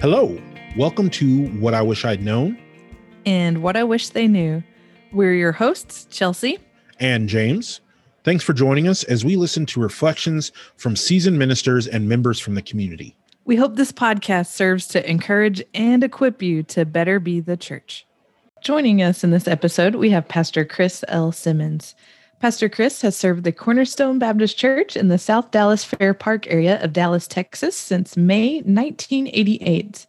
Hello, welcome to What I Wish I'd Known and What I Wish They Knew. We're your hosts, Chelsea and James. Thanks for joining us as we listen to reflections from seasoned ministers and members from the community. We hope this podcast serves to encourage and equip you to better be the church. Joining us in this episode, we have Pastor Chris L. Simmons. Pastor Chris has served the Cornerstone Baptist Church in the South Dallas Fair Park area of Dallas, Texas since May 1988.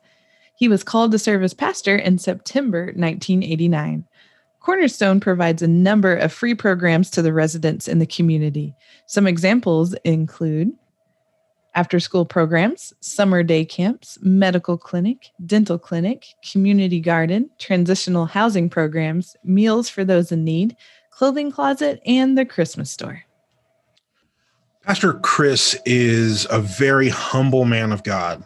He was called to serve as pastor in September 1989. Cornerstone provides a number of free programs to the residents in the community. Some examples include after school programs, summer day camps, medical clinic, dental clinic, community garden, transitional housing programs, meals for those in need, clothing closet, and the Christmas store. Pastor Chris is a very humble man of God.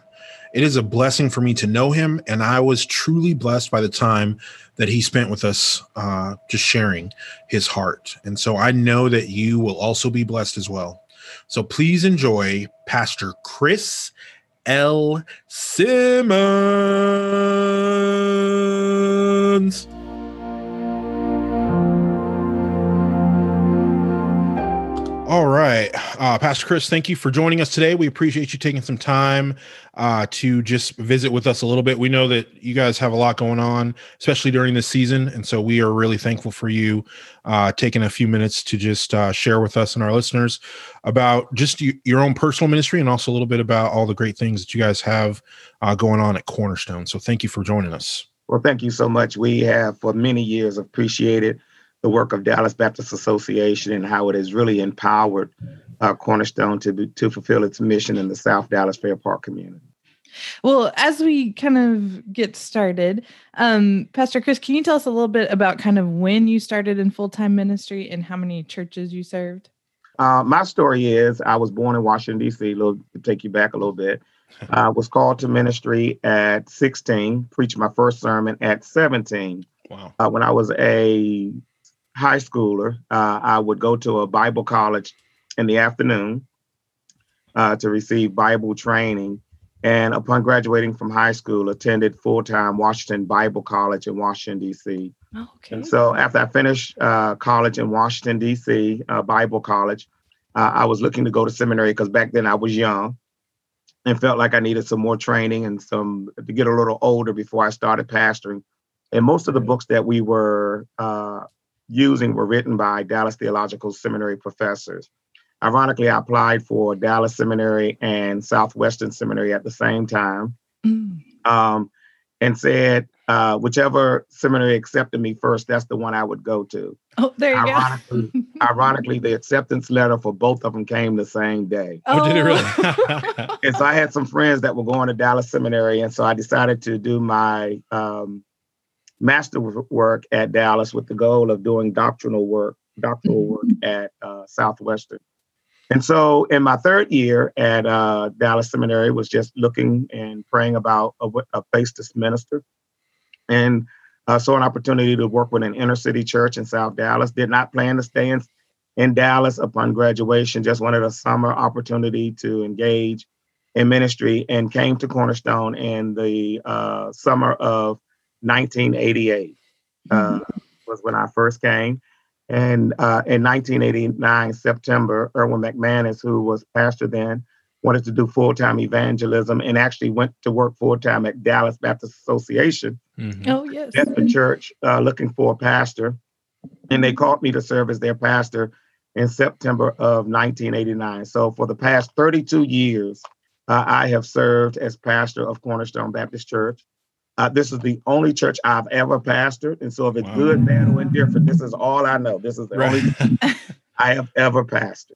It is a blessing for me to know him, and I was truly blessed by the time that he spent with us, uh, just sharing his heart. And so I know that you will also be blessed as well. So please enjoy Pastor Chris L. Simmons. All right. Uh, Pastor Chris, thank you for joining us today. We appreciate you taking some time uh, to just visit with us a little bit. We know that you guys have a lot going on, especially during this season. And so we are really thankful for you uh, taking a few minutes to just uh, share with us and our listeners about just y- your own personal ministry and also a little bit about all the great things that you guys have uh, going on at Cornerstone. So thank you for joining us. Well, thank you so much. We have for many years appreciated the work of Dallas Baptist Association and how it has really empowered uh, Cornerstone to be, to fulfill its mission in the South Dallas Fair Park community. Well, as we kind of get started, um, Pastor Chris, can you tell us a little bit about kind of when you started in full time ministry and how many churches you served? Uh, my story is I was born in Washington, D.C., a little, to take you back a little bit. I uh, was called to ministry at 16, preached my first sermon at 17. Wow. Uh, when I was a high schooler, uh, I would go to a Bible college in the afternoon uh, to receive Bible training. And upon graduating from high school, attended full time Washington Bible College in Washington, D.C. Okay. And so after I finished uh, college in Washington, D.C., uh, Bible College, uh, I was looking to go to seminary because back then I was young and felt like I needed some more training and some to get a little older before I started pastoring. And most of the books that we were uh, using were written by Dallas Theological Seminary professors. Ironically, I applied for Dallas Seminary and Southwestern Seminary at the same time mm. um, and said, uh, whichever seminary accepted me first, that's the one I would go to. Oh, there you ironically, go. ironically, the acceptance letter for both of them came the same day. Oh, did it really? and so I had some friends that were going to Dallas Seminary, and so I decided to do my um, master work at Dallas with the goal of doing doctrinal work, doctoral work at uh, Southwestern. And so in my third year at uh, Dallas Seminary was just looking and praying about a, a place to minister. And uh, saw an opportunity to work with an inner city church in South Dallas. Did not plan to stay in, in Dallas upon graduation, just wanted a summer opportunity to engage in ministry and came to Cornerstone in the uh, summer of 1988 uh, mm-hmm. was when I first came. And uh, in 1989, September, Erwin McManus, who was pastor then, wanted to do full time evangelism and actually went to work full time at Dallas Baptist Association. Mm-hmm. Oh, yes. At the church, uh, looking for a pastor. And they called me to serve as their pastor in September of 1989. So for the past 32 years, uh, I have served as pastor of Cornerstone Baptist Church. Uh, this is the only church I've ever pastored. And so if it's wow. good, bad, or indifferent, this is all I know. This is the right. only I have ever pastored.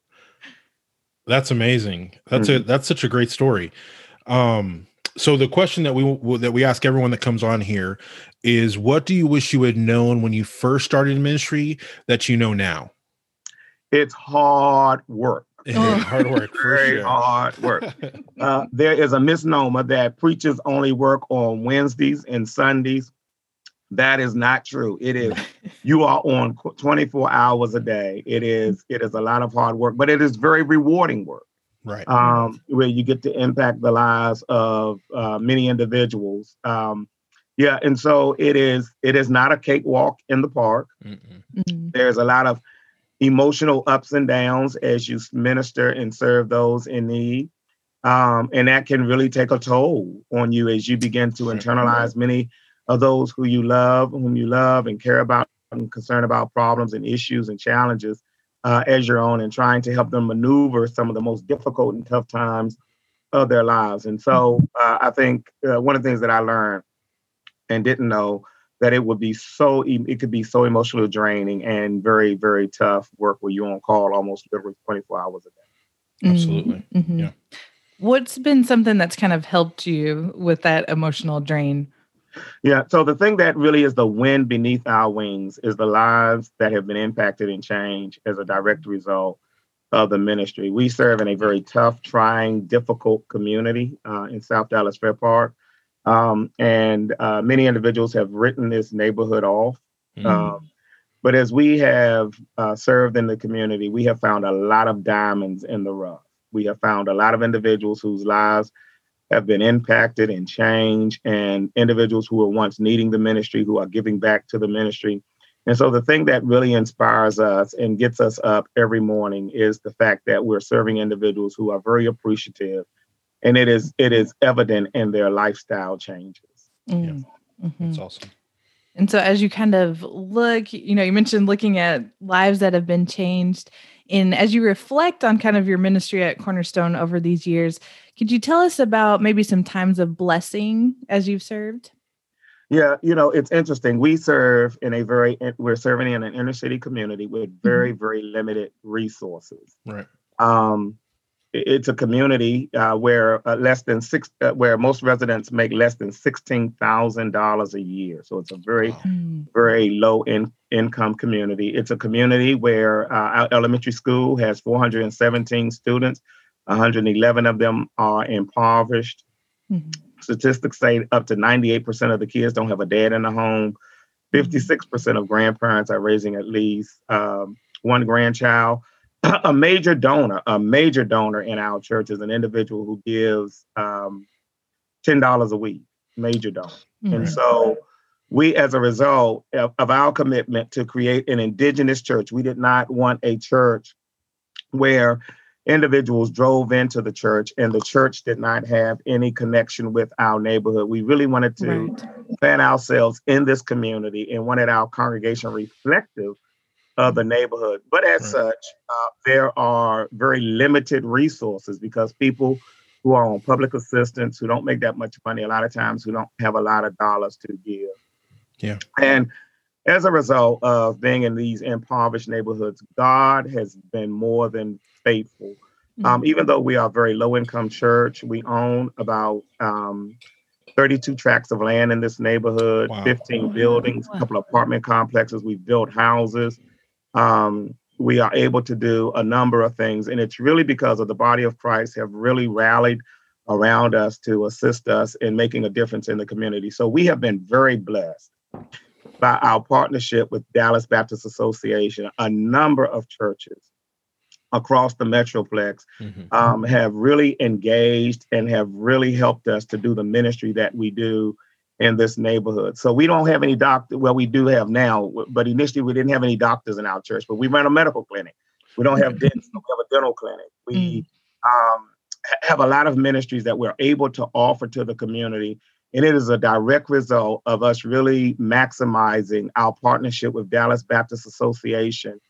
That's amazing. That's mm-hmm. a that's such a great story. Um, so the question that we that we ask everyone that comes on here is what do you wish you had known when you first started ministry that you know now? It's hard work. Oh. hard work. Very sure. hard work. Uh, there is a misnomer that preachers only work on Wednesdays and Sundays. That is not true. It is you are on 24 hours a day. It is it is a lot of hard work, but it is very rewarding work. right? Um, where you get to impact the lives of uh, many individuals. Um, yeah, and so it is. It is not a cakewalk in the park. Mm-hmm. There's a lot of emotional ups and downs as you minister and serve those in need. Um, and that can really take a toll on you as you begin to internalize many of those who you love, whom you love and care about and concerned about problems and issues and challenges uh, as your own and trying to help them maneuver some of the most difficult and tough times of their lives. And so uh, I think uh, one of the things that I learned and didn't know that it would be so it could be so emotionally draining and very very tough work where you're on call almost literally 24 hours a day. Absolutely. Mm-hmm. yeah. What's been something that's kind of helped you with that emotional drain? Yeah so the thing that really is the wind beneath our wings is the lives that have been impacted and changed as a direct result of the ministry. We serve in a very tough trying difficult community uh, in south dallas fair park um, and uh, many individuals have written this neighborhood off. Mm. Um, but as we have uh, served in the community, we have found a lot of diamonds in the rough. We have found a lot of individuals whose lives have been impacted and changed, and individuals who were once needing the ministry who are giving back to the ministry. And so, the thing that really inspires us and gets us up every morning is the fact that we're serving individuals who are very appreciative and it is it is evident in their lifestyle changes. Mm. Yeah. Mm-hmm. That's awesome. And so as you kind of look, you know, you mentioned looking at lives that have been changed. And as you reflect on kind of your ministry at Cornerstone over these years, could you tell us about maybe some times of blessing as you've served? Yeah, you know, it's interesting. We serve in a very we're serving in an inner city community with very, mm-hmm. very limited resources. Right. Um, it's a community uh, where uh, less than six, uh, where most residents make less than sixteen thousand dollars a year. So it's a very, wow. very low in, income community. It's a community where uh, our elementary school has 417 students. 111 of them are impoverished. Mm-hmm. Statistics say up to 98% of the kids don't have a dad in the home. 56% of grandparents are raising at least um, one grandchild. a major donor, a major donor in our church is an individual who gives um, ten dollars a week. Major donor, mm-hmm. and so we, as a result of, of our commitment to create an indigenous church, we did not want a church where individuals drove into the church and the church did not have any connection with our neighborhood. We really wanted to right. plant ourselves in this community and wanted our congregation reflective of the neighborhood. But as right. such, uh, there are very limited resources because people who are on public assistance, who don't make that much money, a lot of times who don't have a lot of dollars to give. Yeah. And as a result of being in these impoverished neighborhoods, God has been more than faithful. Mm-hmm. Um, even though we are a very low income church, we own about um, 32 tracts of land in this neighborhood, wow. 15 buildings, a couple of apartment complexes. We've built houses um, we are able to do a number of things. And it's really because of the body of Christ have really rallied around us to assist us in making a difference in the community. So we have been very blessed by our partnership with Dallas Baptist Association. A number of churches across the Metroplex mm-hmm. um, have really engaged and have really helped us to do the ministry that we do in this neighborhood. So we don't have any doctor. Well, we do have now, but initially we didn't have any doctors in our church. But we run a medical clinic. We don't have dentists. We have a dental clinic. We mm. um, have a lot of ministries that we're able to offer to the community. And it is a direct result of us really maximizing our partnership with Dallas Baptist Association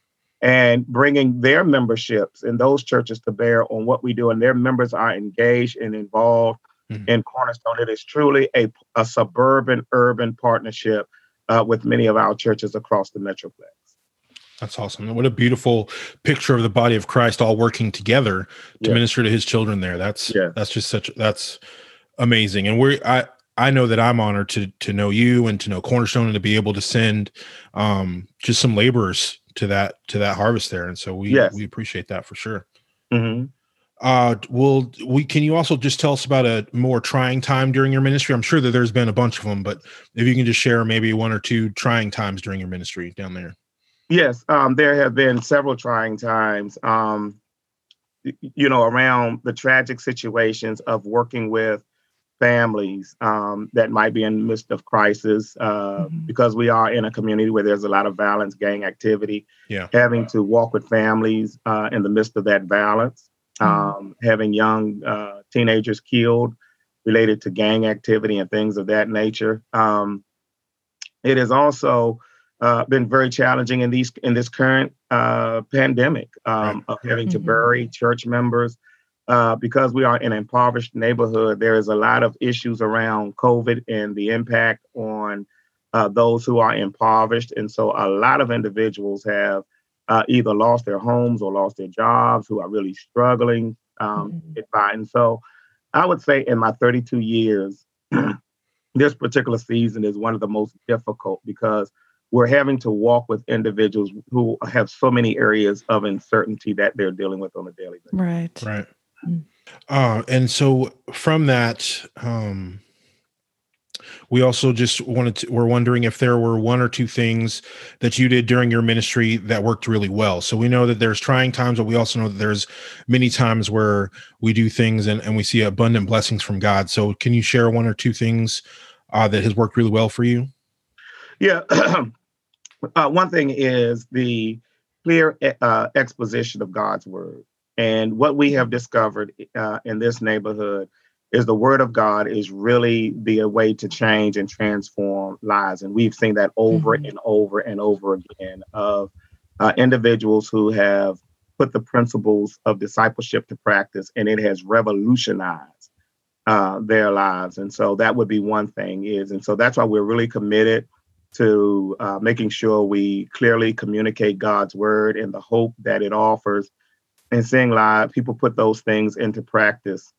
and bringing their memberships in those churches to bear on what we do. And their members are engaged and involved mm-hmm. in Cornerstone. It is truly a, a suburban urban partnership uh, with many of our churches across the Metroplex. That's awesome. What a beautiful picture of the body of Christ all working together to minister to his children there. That's yeah. that's just such that's amazing. And we're I I know that I'm honored to to know you and to know Cornerstone and to be able to send um just some laborers to that to that harvest there. And so we yes. we appreciate that for sure. Mm-hmm. Uh, will we? Can you also just tell us about a more trying time during your ministry? I'm sure that there's been a bunch of them, but if you can just share maybe one or two trying times during your ministry down there. Yes, um, there have been several trying times. Um, you know, around the tragic situations of working with families um, that might be in the midst of crisis uh, mm-hmm. because we are in a community where there's a lot of violence, gang activity. Yeah. Having to walk with families uh, in the midst of that violence. Um, having young uh, teenagers killed related to gang activity and things of that nature. Um, it has also uh, been very challenging in these in this current uh, pandemic um, right. of having mm-hmm. to bury church members uh, because we are in an impoverished neighborhood, there is a lot of issues around COVID and the impact on uh, those who are impoverished. And so a lot of individuals have uh, either lost their homes or lost their jobs who are really struggling. Um, mm-hmm. And so I would say in my 32 years, this particular season is one of the most difficult because we're having to walk with individuals who have so many areas of uncertainty that they're dealing with on a daily basis. Right. Right. Uh, and so from that, um, we also just wanted to, we're wondering if there were one or two things that you did during your ministry that worked really well. So we know that there's trying times, but we also know that there's many times where we do things and, and we see abundant blessings from God. So can you share one or two things uh, that has worked really well for you? Yeah. uh, one thing is the clear uh, exposition of God's word. And what we have discovered uh, in this neighborhood is the word of God is really the way to change and transform lives. And we've seen that over mm-hmm. and over and over again of uh, individuals who have put the principles of discipleship to practice and it has revolutionized uh, their lives. And so that would be one thing is, and so that's why we're really committed to uh, making sure we clearly communicate God's word and the hope that it offers and seeing live people put those things into practice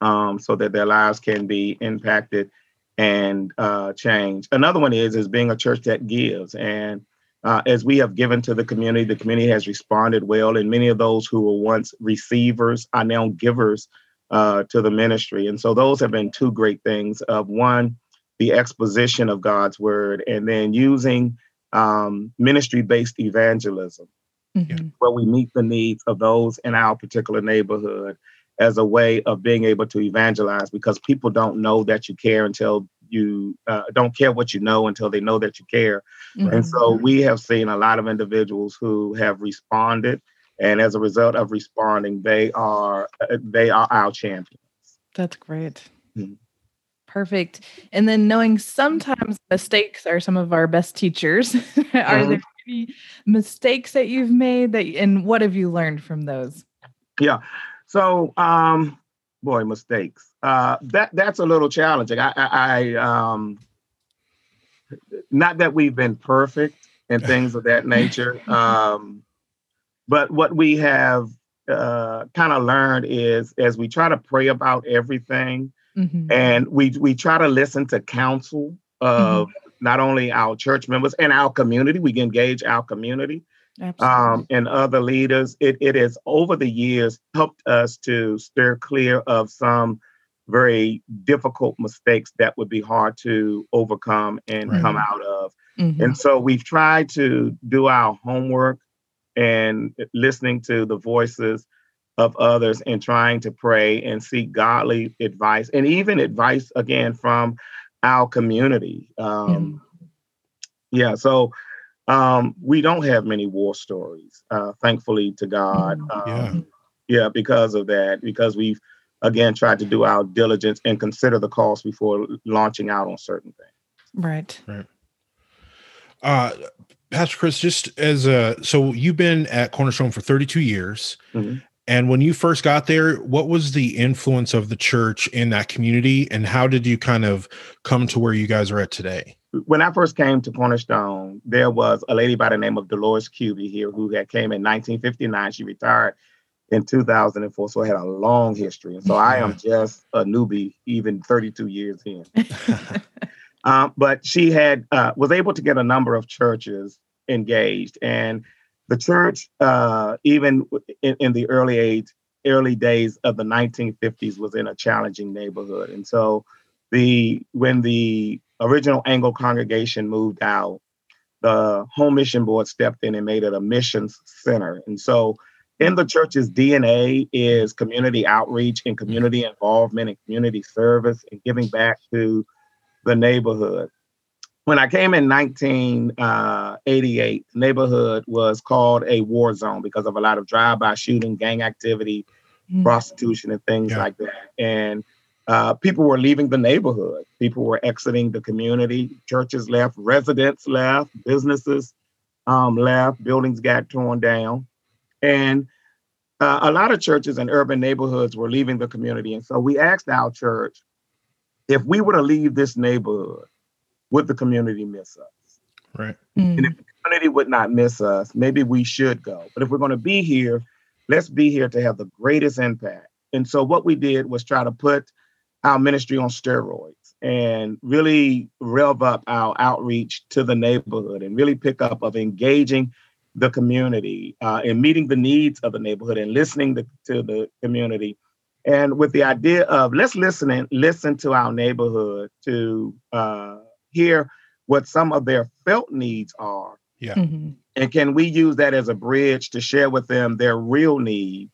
um, so that their lives can be impacted and uh, change. Another one is is being a church that gives, and uh, as we have given to the community, the community has responded well, and many of those who were once receivers are now givers uh, to the ministry, and so those have been two great things. Of one, the exposition of God's word, and then using um, ministry-based evangelism mm-hmm. where we meet the needs of those in our particular neighborhood as a way of being able to evangelize because people don't know that you care until you uh, don't care what you know until they know that you care. Mm-hmm. And so we have seen a lot of individuals who have responded and as a result of responding they are uh, they are our champions. That's great. Mm-hmm. Perfect. And then knowing sometimes mistakes are some of our best teachers. are mm-hmm. there any mistakes that you've made that and what have you learned from those? Yeah. So um boy, mistakes. Uh that that's a little challenging. I I, I um not that we've been perfect and things of that nature. Um but what we have uh, kind of learned is as we try to pray about everything mm-hmm. and we we try to listen to counsel of mm-hmm not only our church members and our community, we engage our community um, and other leaders. It, it has over the years helped us to steer clear of some very difficult mistakes that would be hard to overcome and right. come out of. Mm-hmm. And so we've tried to do our homework and listening to the voices of others and trying to pray and seek godly advice and even advice again from our community. Um, yeah. yeah. So um, we don't have many war stories, uh, thankfully to God. Mm, um, yeah. yeah, because of that, because we've again tried to do our diligence and consider the cost before launching out on certain things. Right. Right. Uh, Pastor Chris, just as a so you've been at Cornerstone for 32 years. Mm-hmm. And when you first got there, what was the influence of the church in that community and how did you kind of come to where you guys are at today? When I first came to Cornerstone, there was a lady by the name of Dolores Cuby here who had came in 1959. She retired in 2004, so I had a long history. And so I am just a newbie, even 32 years in. um, but she had uh, was able to get a number of churches engaged, and the church, uh, even in, in, the early age, early days of the 1950s, was in a challenging neighborhood, and so the when the original Anglo congregation moved out, the home mission board stepped in and made it a missions center, and so in the church's DNA is community outreach and community involvement and community service and giving back to the neighborhood. When I came in 1988, uh, the neighborhood was called a war zone because of a lot of drive-by shooting, gang activity, mm-hmm. prostitution, and things yeah. like that. And uh, people were leaving the neighborhood. People were exiting the community. Churches left, residents left, businesses um, left, buildings got torn down. And uh, a lot of churches in urban neighborhoods were leaving the community. And so we asked our church if we were to leave this neighborhood, would the community miss us? Right. Mm. And if the community would not miss us, maybe we should go. But if we're going to be here, let's be here to have the greatest impact. And so what we did was try to put our ministry on steroids and really rev up our outreach to the neighborhood and really pick up of engaging the community uh, and meeting the needs of the neighborhood and listening to, to the community. And with the idea of let's listen and listen to our neighborhood to uh, hear what some of their felt needs are. Yeah. Mm-hmm. and can we use that as a bridge to share with them their real need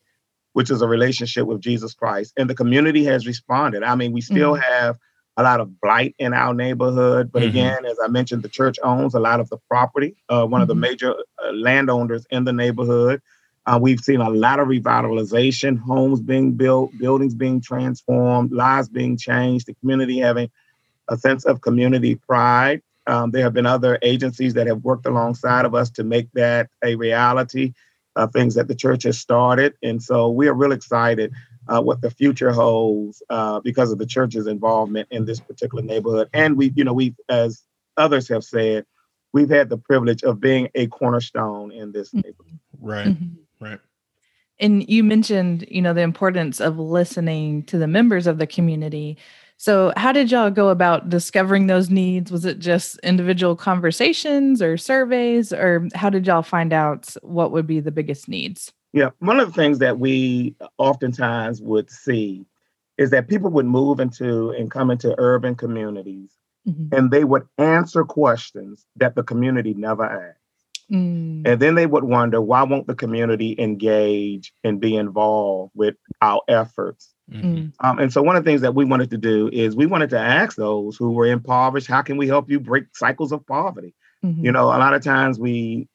which is a relationship with Jesus Christ. And the community has responded. I mean, we still mm-hmm. have a lot of blight in our neighborhood. But mm-hmm. again, as I mentioned, the church owns a lot of the property, uh, one mm-hmm. of the mm-hmm. major uh, landowners in the neighborhood. Uh, we've seen a lot of revitalization, homes being built, buildings being transformed, lives being changed, the community having a sense of community pride. Um, there have been other agencies that have worked alongside of us to make that a reality uh, things that the church has started. And so we are real excited uh, what the future holds uh, because of the church's involvement in this particular neighborhood. And we, you know, we, as others have said, we've had the privilege of being a cornerstone in this mm-hmm. neighborhood. Right, mm-hmm. right. And you mentioned, you know, the importance of listening to the members of the community. So, how did y'all go about discovering those needs? Was it just individual conversations or surveys, or how did y'all find out what would be the biggest needs? Yeah, one of the things that we oftentimes would see is that people would move into and come into urban communities mm-hmm. and they would answer questions that the community never asked. Mm. And then they would wonder why won't the community engage and be involved with our efforts Mm-hmm. Mm. Um, and so one of the things that we wanted to do is we wanted to ask those who were impoverished, how can we help you break cycles of poverty? Mm-hmm. You know, a lot of times we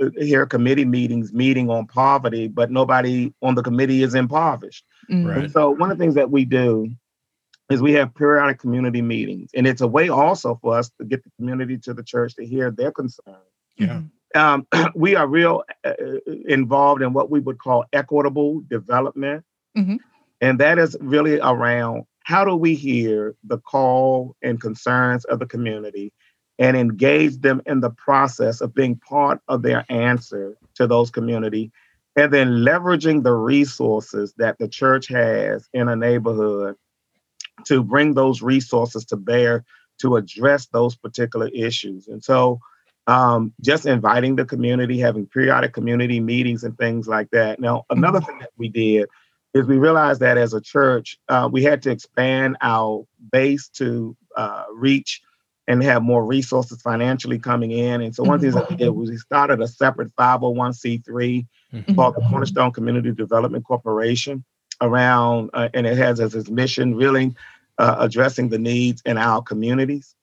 uh, hear committee meetings meeting on poverty, but nobody on the committee is impoverished. Mm-hmm. Right. so one of the things that we do is we have periodic community meetings, and it's a way also for us to get the community to the church to hear their concerns. Yeah. Um, we are real uh, uh, involved in what we would call equitable development. Mm-hmm. And that is really around how do we hear the call and concerns of the community and engage them in the process of being part of their answer to those community and then leveraging the resources that the church has in a neighborhood to bring those resources to bear to address those particular issues and so um, just inviting the community having periodic community meetings and things like that now another thing that we did is we realized that as a church, uh, we had to expand our base to uh, reach and have more resources financially coming in. And so one of the things that we did was we started a separate 501c3 mm-hmm. called the Cornerstone Community Development Corporation around, uh, and it has as its mission really uh, addressing the needs in our communities.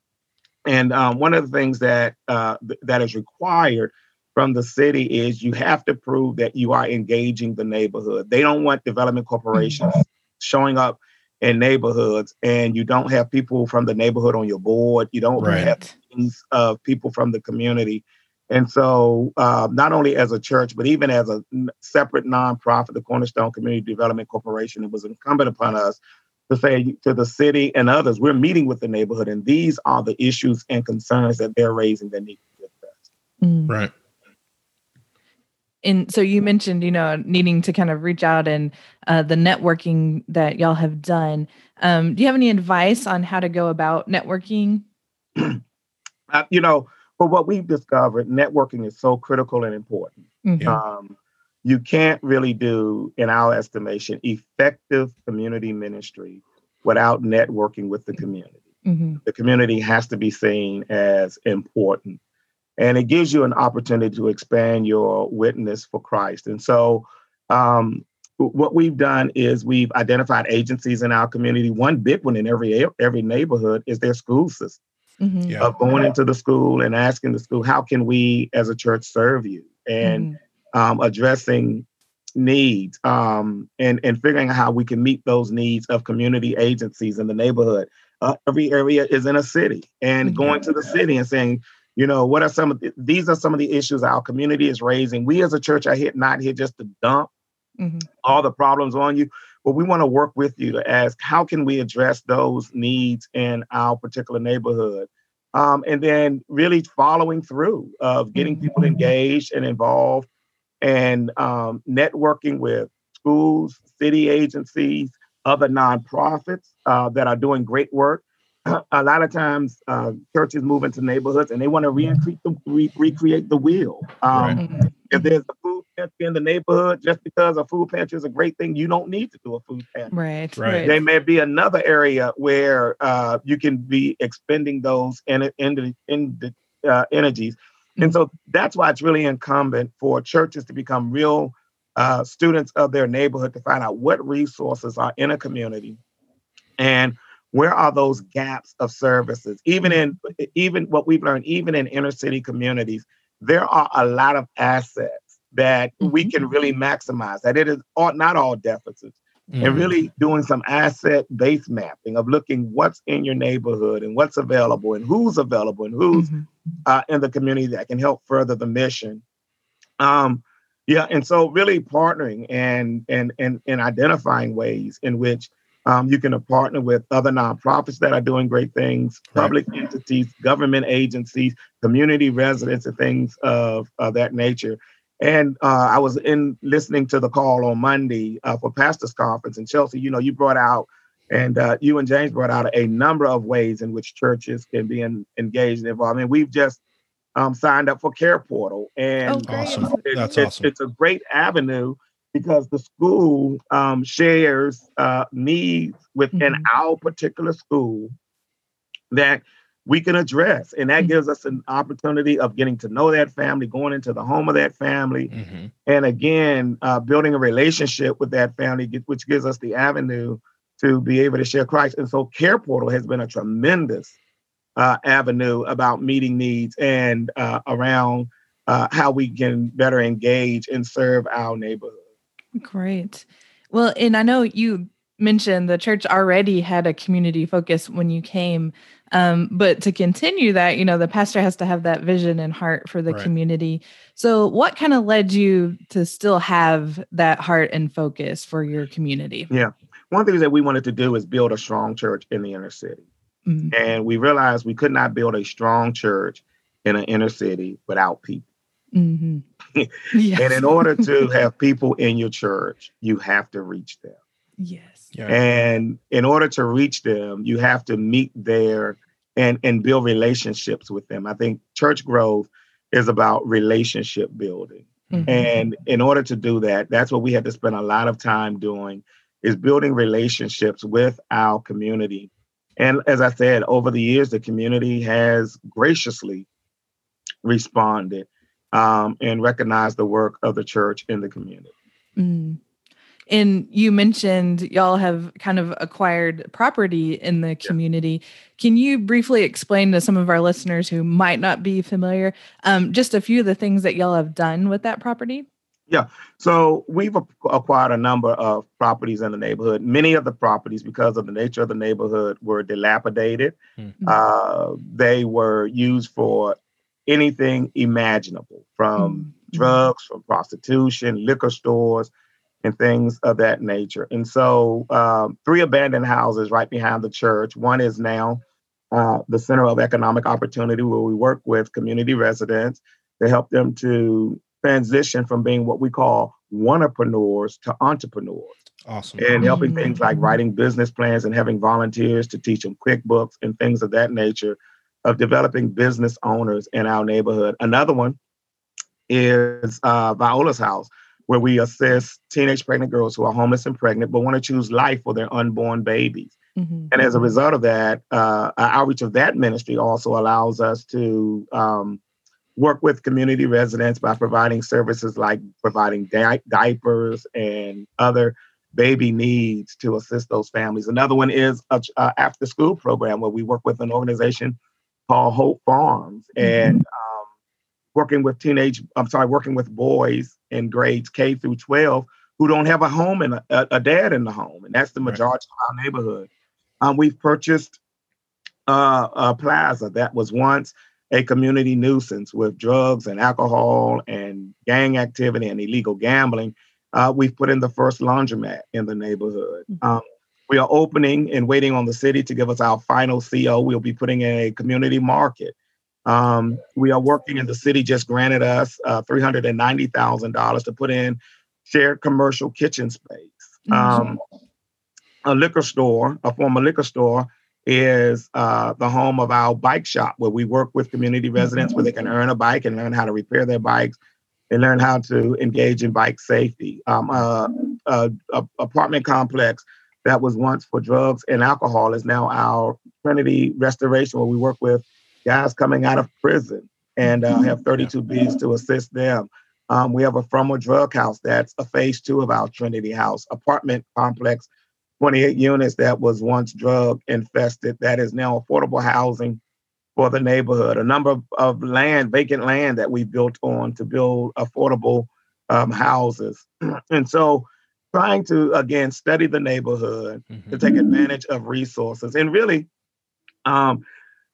And um, one of the things that uh, th- that is required from the city is you have to prove that you are engaging the neighborhood. They don't want development corporations showing up in neighborhoods and you don't have people from the neighborhood on your board. You don't right. have meetings of people from the community. And so, uh, not only as a church, but even as a separate nonprofit, the Cornerstone Community Development Corporation, it was incumbent upon us to say to the city and others, we're meeting with the neighborhood, and these are the issues and concerns that they're raising that need to be addressed. Mm. Right and so you mentioned you know needing to kind of reach out and uh, the networking that y'all have done um, do you have any advice on how to go about networking uh, you know for what we've discovered networking is so critical and important mm-hmm. um, you can't really do in our estimation effective community ministry without networking with the community mm-hmm. the community has to be seen as important and it gives you an opportunity to expand your witness for Christ. And so um, what we've done is we've identified agencies in our community. One big one in every every neighborhood is their school system. Mm-hmm. Yeah. Of going into the school and asking the school, how can we as a church serve you? And mm-hmm. Um, addressing needs um, and, and figuring out how we can meet those needs of community agencies in the neighborhood. Uh, every area is in a city and mm-hmm. going to the city and saying, you know, what are some of the, these are some of the issues our community is raising. We as a church are here not here just to dump mm-hmm. all the problems on you. But we want to work with you to ask how can we address those needs in our particular neighborhood. Um, and then really following through of getting mm-hmm. people engaged and involved and um, networking with schools, city agencies, other nonprofits uh, that are doing great work a lot of times uh, churches move into neighborhoods and they want to recreate the, re- recreate the wheel. Um, right. If there's a food pantry in the neighborhood, just because a food pantry is a great thing, you don't need to do a food pantry. Right. Right. There may be another area where uh, you can be expending those in, in, in the, uh, energies. And so that's why it's really incumbent for churches to become real uh, students of their neighborhood to find out what resources are in a community and where are those gaps of services even in even what we've learned even in inner city communities there are a lot of assets that mm-hmm. we can really maximize that it is all, not all deficits mm-hmm. and really doing some asset based mapping of looking what's in your neighborhood and what's available and who's available and who's mm-hmm. uh, in the community that can help further the mission um, yeah and so really partnering and and and, and identifying ways in which um, you can partner with other nonprofits that are doing great things, public right. entities, government agencies, community residents, and things of, of that nature. And uh, I was in listening to the call on Monday uh, for Pastors Conference in Chelsea. You know, you brought out, and uh, you and James brought out a number of ways in which churches can be in, engaged and involved. I mean, we've just um, signed up for Care Portal, and oh, awesome. it, That's it, awesome. it's a great avenue because the school um, shares uh, needs within mm-hmm. our particular school that we can address. And that mm-hmm. gives us an opportunity of getting to know that family, going into the home of that family, mm-hmm. and again, uh, building a relationship with that family, which gives us the avenue to be able to share Christ. And so, Care Portal has been a tremendous uh, avenue about meeting needs and uh, around uh, how we can better engage and serve our neighborhood. Great. Well, and I know you mentioned the church already had a community focus when you came. Um, but to continue that, you know, the pastor has to have that vision and heart for the right. community. So, what kind of led you to still have that heart and focus for your community? Yeah. One thing that we wanted to do is build a strong church in the inner city. Mm-hmm. And we realized we could not build a strong church in an inner city without people. Mm-hmm. yes. and in order to have people in your church, you have to reach them. Yes. Yeah. And in order to reach them, you have to meet there and and build relationships with them. I think church growth is about relationship building. Mm-hmm. And in order to do that, that's what we had to spend a lot of time doing is building relationships with our community. And as I said, over the years, the community has graciously responded um, and recognized the work of the church in the community. Mm. And you mentioned y'all have kind of acquired property in the community. Yeah. Can you briefly explain to some of our listeners who might not be familiar um, just a few of the things that y'all have done with that property? Yeah. So we've acquired a number of properties in the neighborhood. Many of the properties, because of the nature of the neighborhood, were dilapidated. Mm-hmm. Uh, they were used for anything imaginable from mm-hmm. drugs, from prostitution, liquor stores, and things of that nature. And so, um, three abandoned houses right behind the church. One is now uh, the Center of Economic Opportunity, where we work with community residents to help them to transition from being what we call entrepreneurs to entrepreneurs. Awesome. And helping things like writing business plans and having volunteers to teach them QuickBooks and things of that nature of developing business owners in our neighborhood. Another one is uh, Viola's house, where we assist teenage pregnant girls who are homeless and pregnant but want to choose life for their unborn babies. Mm-hmm. And as a result of that, uh, our outreach of that ministry also allows us to um, work with community residents by providing services like providing di- diapers and other baby needs to assist those families. Another one is a, a after school program where we work with an organization called Hope Farms and um, working with teenage, I'm sorry, working with boys in grades K through 12 who don't have a home and a, a dad in the home. And that's the majority right. of our neighborhood. Um, we've purchased uh, a plaza that was once a community nuisance with drugs and alcohol and gang activity and illegal gambling. Uh, we've put in the first laundromat in the neighborhood. Mm-hmm. Um, we are opening and waiting on the city to give us our final CO. We'll be putting in a community market. Um, we are working, and the city just granted us uh, $390,000 to put in shared commercial kitchen space. Mm-hmm. Um, a liquor store, a former liquor store, is uh, the home of our bike shop where we work with community residents where they can earn a bike and learn how to repair their bikes and learn how to engage in bike safety. Um, uh, uh, a apartment complex that was once for drugs and alcohol is now our Trinity Restoration, where we work with guys coming out of prison and uh, have 32 Bs to assist them. Um, we have a former drug house that's a phase two of our Trinity House apartment complex, 28 units that was once drug infested, that is now affordable housing for the neighborhood. A number of, of land, vacant land that we built on to build affordable um, houses. and so trying to again study the neighborhood mm-hmm. to take advantage of resources and really um,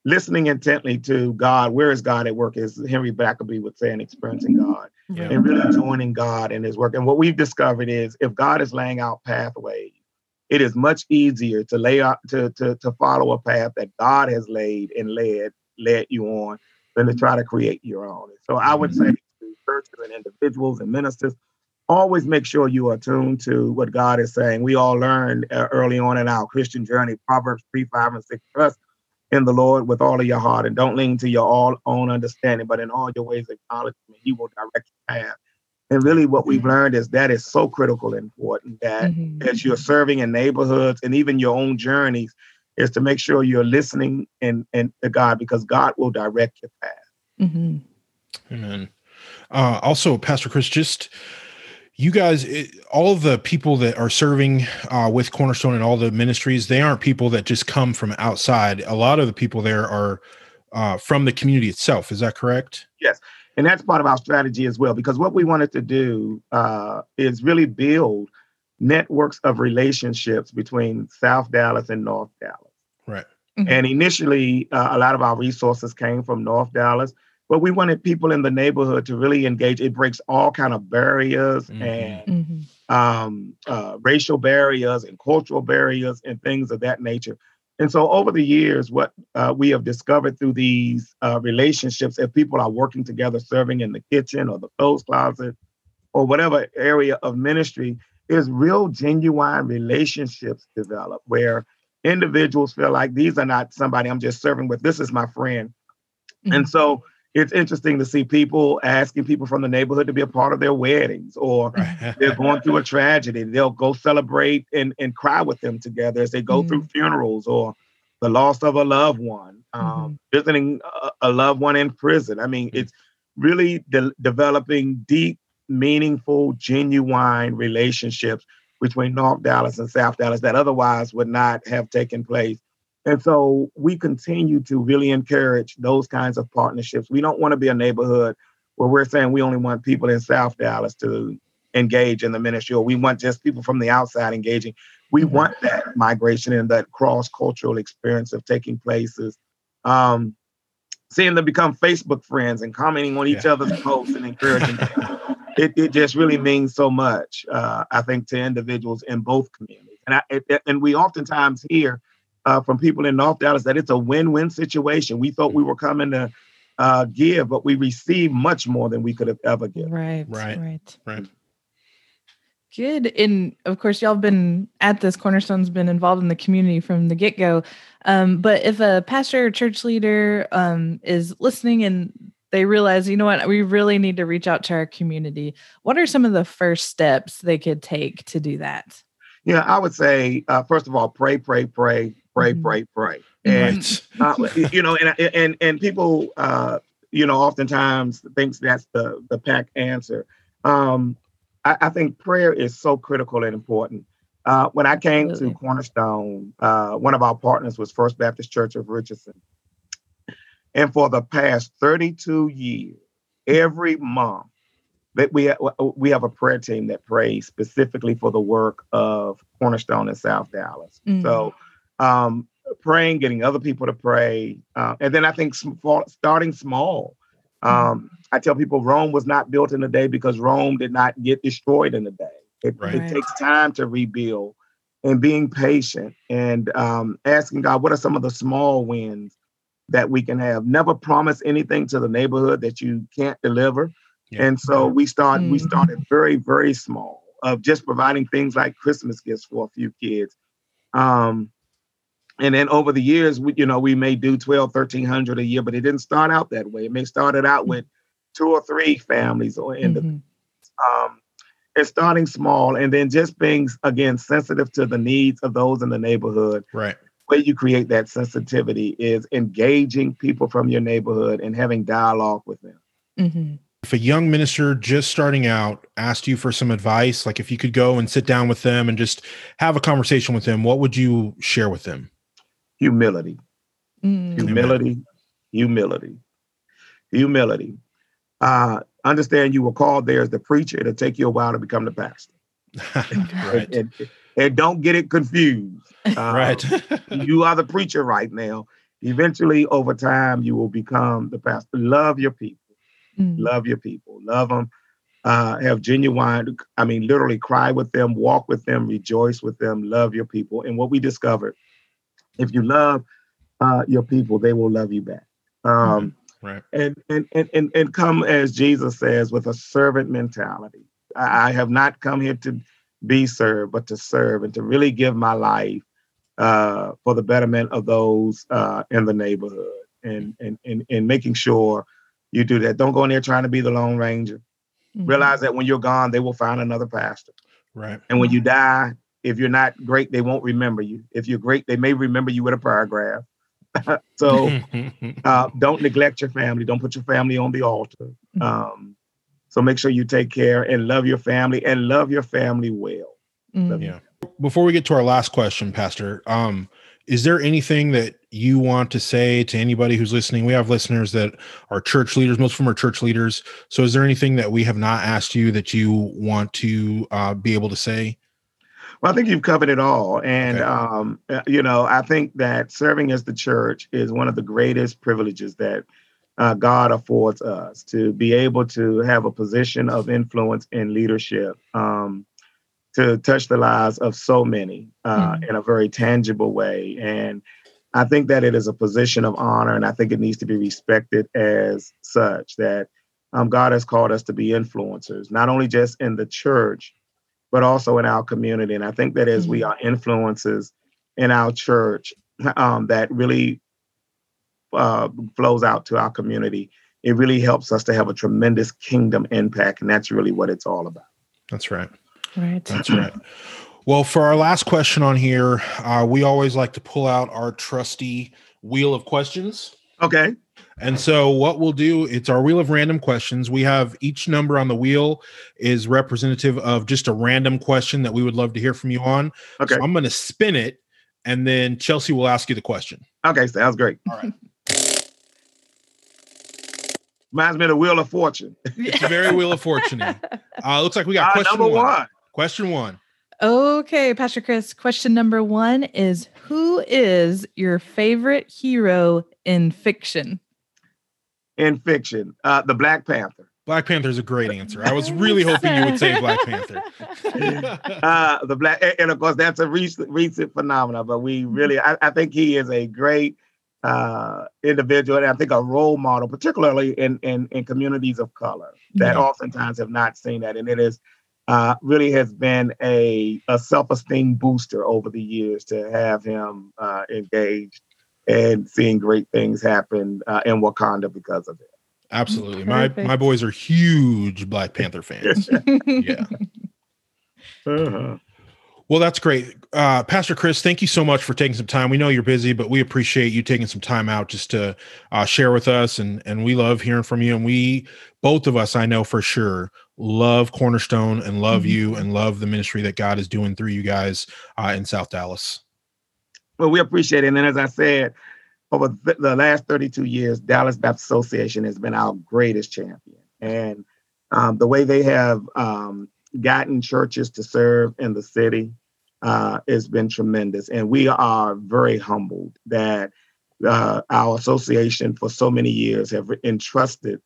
listening intently to God. Where is God at work? As Henry Blackaby would say, and experiencing God, yeah. and really joining God in His work. And what we've discovered is, if God is laying out pathways, it is much easier to lay out to to to follow a path that God has laid and led led you on than to try to create your own. So I would say mm-hmm. to churches and individuals and ministers always make sure you are tuned to what God is saying. We all learned uh, early on in our Christian journey, Proverbs 3, 5, and 6, trust in the Lord with all of your heart and don't lean to your all own understanding, but in all your ways acknowledge him. He will direct your path. And really what we've learned is that is so critical and important that mm-hmm. as you're serving in neighborhoods and even your own journeys, is to make sure you're listening and, and to God because God will direct your path. Mm-hmm. Amen. Uh, also, Pastor Chris, just you guys it, all of the people that are serving uh, with cornerstone and all the ministries they aren't people that just come from outside. A lot of the people there are uh, from the community itself. Is that correct? Yes. And that's part of our strategy as well because what we wanted to do uh, is really build networks of relationships between south dallas and north dallas. Right. Mm-hmm. and initially uh, a lot of our resources came from north dallas but we wanted people in the neighborhood to really engage. It breaks all kind of barriers mm-hmm. and mm-hmm. Um, uh, racial barriers and cultural barriers and things of that nature. And so over the years, what uh, we have discovered through these uh, relationships, if people are working together, serving in the kitchen or the clothes closet or whatever area of ministry, is real genuine relationships develop where individuals feel like these are not somebody I'm just serving with. This is my friend. Mm-hmm. And so it's interesting to see people asking people from the neighborhood to be a part of their weddings or right. they're going through a tragedy. They'll go celebrate and, and cry with them together as they go mm-hmm. through funerals or the loss of a loved one, um, mm-hmm. visiting a, a, loved one in prison. I mean, it's really de- developing deep, meaningful, genuine relationships between North Dallas and South Dallas that otherwise would not have taken place and so we continue to really encourage those kinds of partnerships. We don't want to be a neighborhood where we're saying we only want people in South Dallas to engage in the ministry, or we want just people from the outside engaging. We mm-hmm. want that migration and that cross cultural experience of taking places. Um, seeing them become Facebook friends and commenting on each yeah. other's posts and encouraging them. It, it just really means so much, uh, I think, to individuals in both communities. And I, it, and we oftentimes hear uh, from people in North Dallas that it's a win-win situation. We thought we were coming to uh, give, but we received much more than we could have ever given. Right, right, right, right. Good. And of course, y'all have been at this. Cornerstone's been involved in the community from the get go. Um, but if a pastor or church leader um, is listening and they realize, you know what, we really need to reach out to our community, what are some of the first steps they could take to do that? Yeah, I would say, uh, first of all, pray, pray, pray, pray, mm-hmm. pray, pray. And uh, you know, and and and people, uh, you know, oftentimes thinks that's the the pack answer. Um, I, I, think prayer is so critical and important. Uh, when I came Absolutely. to Cornerstone, uh, one of our partners was First Baptist Church of Richardson, and for the past 32 years, every month that we we have a prayer team that prays specifically for the work of Cornerstone in South Dallas. Mm. So, um, praying, getting other people to pray, uh, and then I think starting small. Mm. Um, I tell people Rome was not built in a day because Rome did not get destroyed in a day. It, right. it takes time to rebuild, and being patient and um, asking God, what are some of the small wins that we can have? Never promise anything to the neighborhood that you can't deliver yeah. And so we start mm-hmm. we started very very small of just providing things like Christmas gifts for a few kids. Um, and then over the years, we, you know, we may do 12, 1300 a year, but it didn't start out that way. It may started out with two or three families or in mm-hmm. um, and starting small and then just being again sensitive to the needs of those in the neighborhood. Right. The way you create that sensitivity is engaging people from your neighborhood and having dialogue with them. Mm-hmm if a young minister just starting out asked you for some advice, like if you could go and sit down with them and just have a conversation with them, what would you share with them? Humility. Mm. Humility. Humility. Humility. Uh, understand you were called there as the preacher. It'll take you a while to become the pastor. right. And, and, and, don't get it confused. Um, right. you are the preacher right now. Eventually, over time, you will become the pastor. Love your people Mm. Love your people. Love them. Uh, have genuine, I mean, literally cry with them, walk with them, rejoice with them, love your people. And what we discovered, if you love uh, your people, they will love you back. Um, mm-hmm. right. And, and, and, and, and come, as Jesus says, with a servant mentality. I, I have not come here to be served, but to serve and to really give my life uh, for the betterment of those uh, in the neighborhood and, and, and, and making sure you do that. Don't go in there trying to be the Lone Ranger. Mm-hmm. Realize that when you're gone, they will find another pastor. Right. And when you die, if you're not great, they won't remember you. If you're great, they may remember you with a paragraph. so uh, don't neglect your family. Don't put your family on the altar. Um, so make sure you take care and love your family and love your family well. Mm-hmm. Yeah. Before we get to our last question, Pastor, um, is there anything that you want to say to anybody who's listening? We have listeners that are church leaders. Most of them are church leaders. So, is there anything that we have not asked you that you want to uh, be able to say? Well, I think you've covered it all. And, okay. um, uh, you know, I think that serving as the church is one of the greatest privileges that uh, God affords us to be able to have a position of influence and leadership. Um, to touch the lives of so many uh, mm-hmm. in a very tangible way. And I think that it is a position of honor, and I think it needs to be respected as such. That um, God has called us to be influencers, not only just in the church, but also in our community. And I think that as mm-hmm. we are influencers in our church, um, that really uh, flows out to our community. It really helps us to have a tremendous kingdom impact, and that's really what it's all about. That's right. Right. That's right. Well, for our last question on here, uh, we always like to pull out our trusty wheel of questions. Okay. And so what we'll do, it's our wheel of random questions. We have each number on the wheel is representative of just a random question that we would love to hear from you on. Okay. So I'm going to spin it and then Chelsea will ask you the question. Okay, sounds great. All right. Reminds me of the Wheel of Fortune. it's a very Wheel of Fortune. Uh, looks like we got uh, question number one. one. Question one. Okay, Pastor Chris. Question number one is Who is your favorite hero in fiction? In fiction, uh, the Black Panther. Black Panther is a great answer. I was really hoping you would say Black Panther. uh, the black, and of course, that's a recent, recent phenomenon. But we really, I, I think he is a great uh, individual, and I think a role model, particularly in in, in communities of color that yeah. oftentimes have not seen that. And it is uh, really has been a, a self-esteem booster over the years to have him uh, engaged and seeing great things happen uh, in Wakanda because of it. Absolutely, Perfect. my my boys are huge Black Panther fans. yeah. Uh-huh. Well, that's great. Uh, Pastor Chris, thank you so much for taking some time. We know you're busy, but we appreciate you taking some time out just to uh, share with us. And, and we love hearing from you. And we, both of us, I know for sure, love Cornerstone and love mm-hmm. you and love the ministry that God is doing through you guys uh, in South Dallas. Well, we appreciate it. And then, as I said, over th- the last 32 years, Dallas Baptist Association has been our greatest champion. And um, the way they have um, gotten churches to serve in the city uh, has been tremendous. And we are very humbled that uh, our association for so many years have entrusted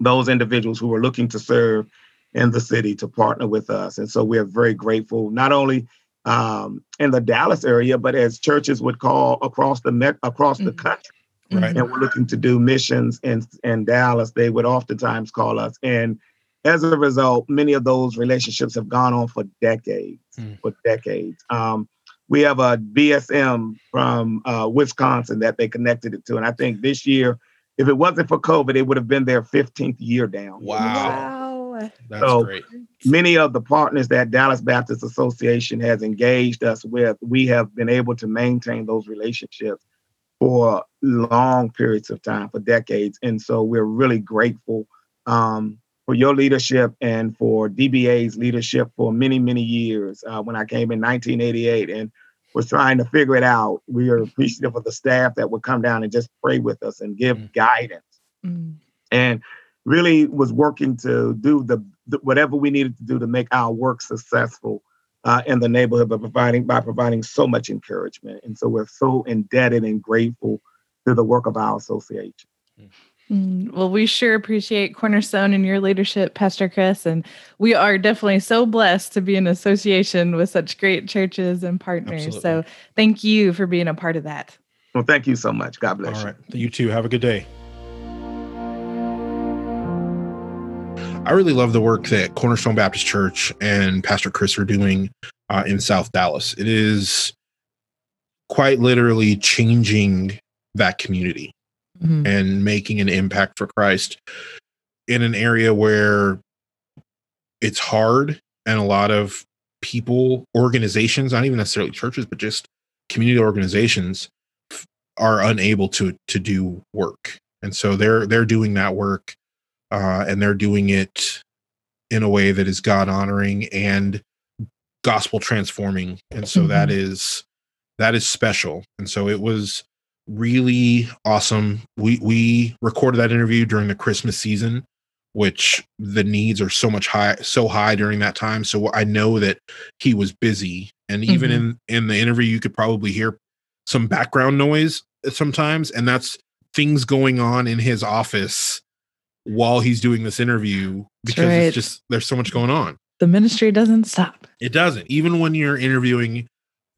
those individuals who are looking to serve in the city to partner with us. And so we're very grateful, not only um, in the Dallas area, but as churches would call across the across mm-hmm. the country. Right. And we're looking to do missions in, in Dallas. They would oftentimes call us. And as a result, many of those relationships have gone on for decades, mm. for decades. Um, we have a BSM from uh, Wisconsin that they connected it to. And I think this year, if it wasn't for COVID, it would have been their 15th year down. Wow. wow. That's so great. Many of the partners that Dallas Baptist Association has engaged us with, we have been able to maintain those relationships for long periods of time, for decades. And so we're really grateful um, for your leadership and for DBA's leadership for many, many years. Uh, when I came in 1988 and was trying to figure it out, we are appreciative of the staff that would come down and just pray with us and give mm. guidance. Mm. And really was working to do the, the, whatever we needed to do to make our work successful uh, in the neighborhood, by providing by providing so much encouragement. And so we're so indebted and grateful to the work of our association. Mm. Well, we sure appreciate Cornerstone and your leadership, Pastor Chris. And we are definitely so blessed to be in association with such great churches and partners. Absolutely. So thank you for being a part of that. Well, thank you so much. God bless All right. you. You too. Have a good day. I really love the work that Cornerstone Baptist Church and Pastor Chris are doing uh, in South Dallas. It is quite literally changing that community mm-hmm. and making an impact for Christ in an area where it's hard and a lot of people, organizations, not even necessarily churches, but just community organizations are unable to to do work. And so they're they're doing that work uh, and they're doing it in a way that is God honoring and gospel transforming. And so mm-hmm. that is that is special. And so it was really awesome. We we recorded that interview during the Christmas season, which the needs are so much high so high during that time. So I know that he was busy. And even mm-hmm. in in the interview you could probably hear some background noise sometimes and that's things going on in his office while he's doing this interview because right. it's just there's so much going on. The ministry doesn't stop. It doesn't. Even when you're interviewing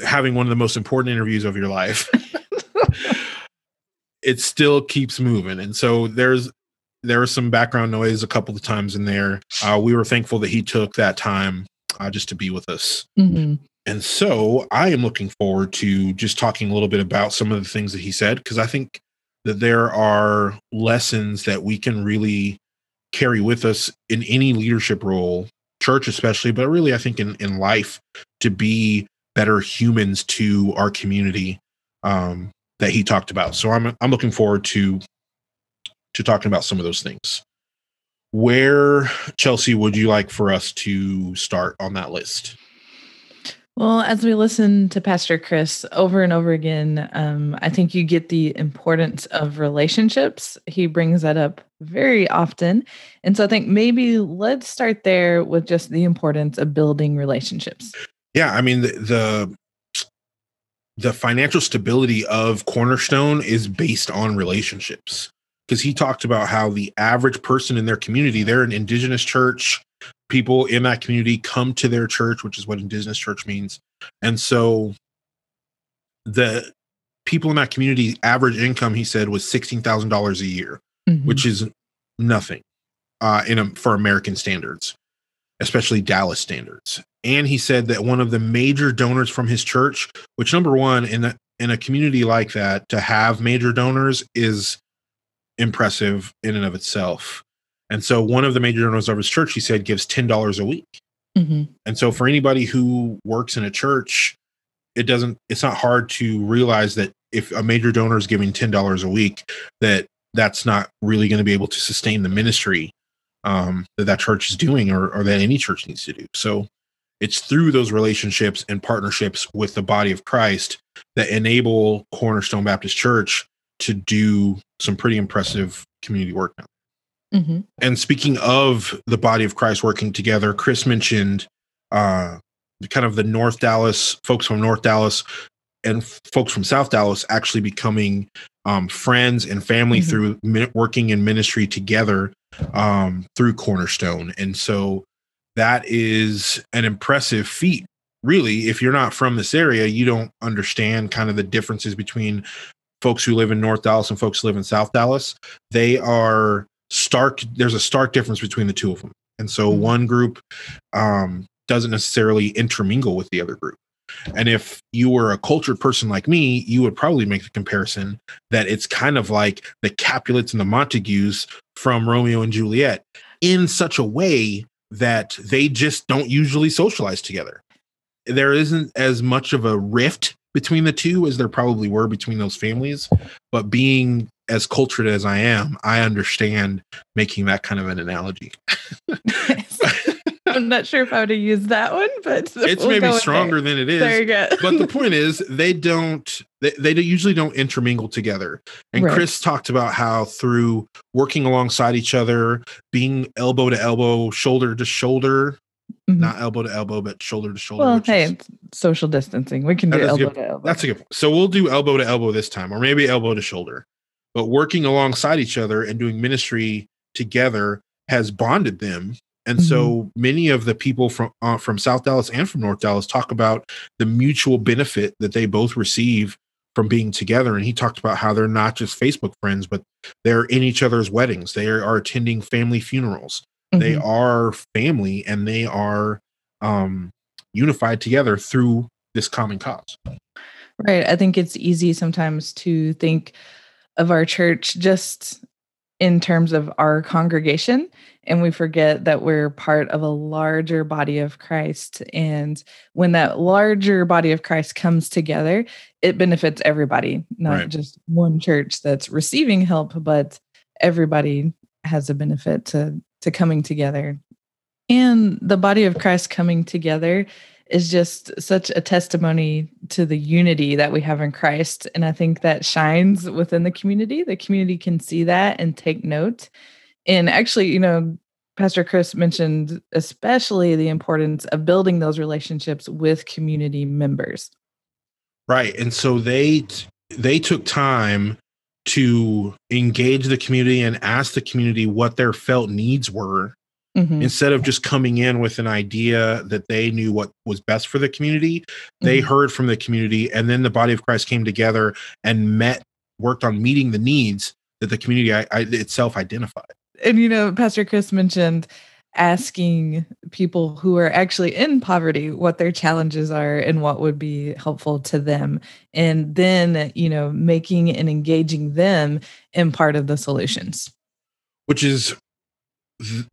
having one of the most important interviews of your life. it still keeps moving. And so there's there was some background noise a couple of times in there. Uh, we were thankful that he took that time uh, just to be with us. Mm-hmm. And so I am looking forward to just talking a little bit about some of the things that he said, because I think that there are lessons that we can really carry with us in any leadership role, church especially, but really I think in, in life to be better humans to our community. Um, that he talked about. So I'm I'm looking forward to to talking about some of those things. Where Chelsea would you like for us to start on that list? Well, as we listen to Pastor Chris over and over again, um, I think you get the importance of relationships. He brings that up very often. And so I think maybe let's start there with just the importance of building relationships. Yeah. I mean, the, the the financial stability of Cornerstone is based on relationships. Because he talked about how the average person in their community, they're an indigenous church, people in that community come to their church, which is what indigenous church means. And so the people in that community average income, he said, was $16,000 a year, mm-hmm. which is nothing uh, in a, for American standards, especially Dallas standards and he said that one of the major donors from his church which number one in a, in a community like that to have major donors is impressive in and of itself and so one of the major donors of his church he said gives $10 a week. Mm-hmm. And so for anybody who works in a church, it doesn't it's not hard to realize that if a major donor is giving $10 a week that that's not really going to be able to sustain the ministry um, that that church is doing or, or that any church needs to do. So it's through those relationships and partnerships with the body of christ that enable cornerstone baptist church to do some pretty impressive community work now mm-hmm. and speaking of the body of christ working together chris mentioned uh, kind of the north dallas folks from north dallas and folks from South Dallas actually becoming um, friends and family mm-hmm. through mi- working in ministry together um, through Cornerstone. And so that is an impressive feat. Really, if you're not from this area, you don't understand kind of the differences between folks who live in North Dallas and folks who live in South Dallas. They are stark. There's a stark difference between the two of them. And so mm-hmm. one group um, doesn't necessarily intermingle with the other group. And if you were a cultured person like me, you would probably make the comparison that it's kind of like the Capulets and the Montagues from Romeo and Juliet in such a way that they just don't usually socialize together. There isn't as much of a rift between the two as there probably were between those families. But being as cultured as I am, I understand making that kind of an analogy. I'm not sure if I would have used that one, but it's we'll maybe stronger than it is. There you go. but the point is, they don't. They, they usually don't intermingle together. And right. Chris talked about how through working alongside each other, being elbow to elbow, shoulder to shoulder, Mm-hmm. not elbow to elbow, but shoulder to shoulder. Well, hey, is, social distancing. We can do elbow good, to elbow. That's a good. Point. So we'll do elbow to elbow this time, or maybe elbow to shoulder. But working alongside each other and doing ministry together has bonded them and mm-hmm. so many of the people from uh, from South Dallas and from North Dallas talk about the mutual benefit that they both receive from being together. And he talked about how they're not just Facebook friends, but they're in each other's weddings. They are attending family funerals. Mm-hmm. They are family, and they are um, unified together through this common cause. Right. I think it's easy sometimes to think of our church just in terms of our congregation and we forget that we're part of a larger body of Christ and when that larger body of Christ comes together it benefits everybody not right. just one church that's receiving help but everybody has a benefit to to coming together and the body of Christ coming together is just such a testimony to the unity that we have in Christ. And I think that shines within the community. The community can see that and take note. And actually, you know, Pastor Chris mentioned especially the importance of building those relationships with community members. Right. And so they they took time to engage the community and ask the community what their felt needs were Mm-hmm. Instead of just coming in with an idea that they knew what was best for the community, they mm-hmm. heard from the community, and then the body of Christ came together and met, worked on meeting the needs that the community I, I, itself identified. And you know, Pastor Chris mentioned asking people who are actually in poverty what their challenges are and what would be helpful to them and then you know making and engaging them in part of the solutions which is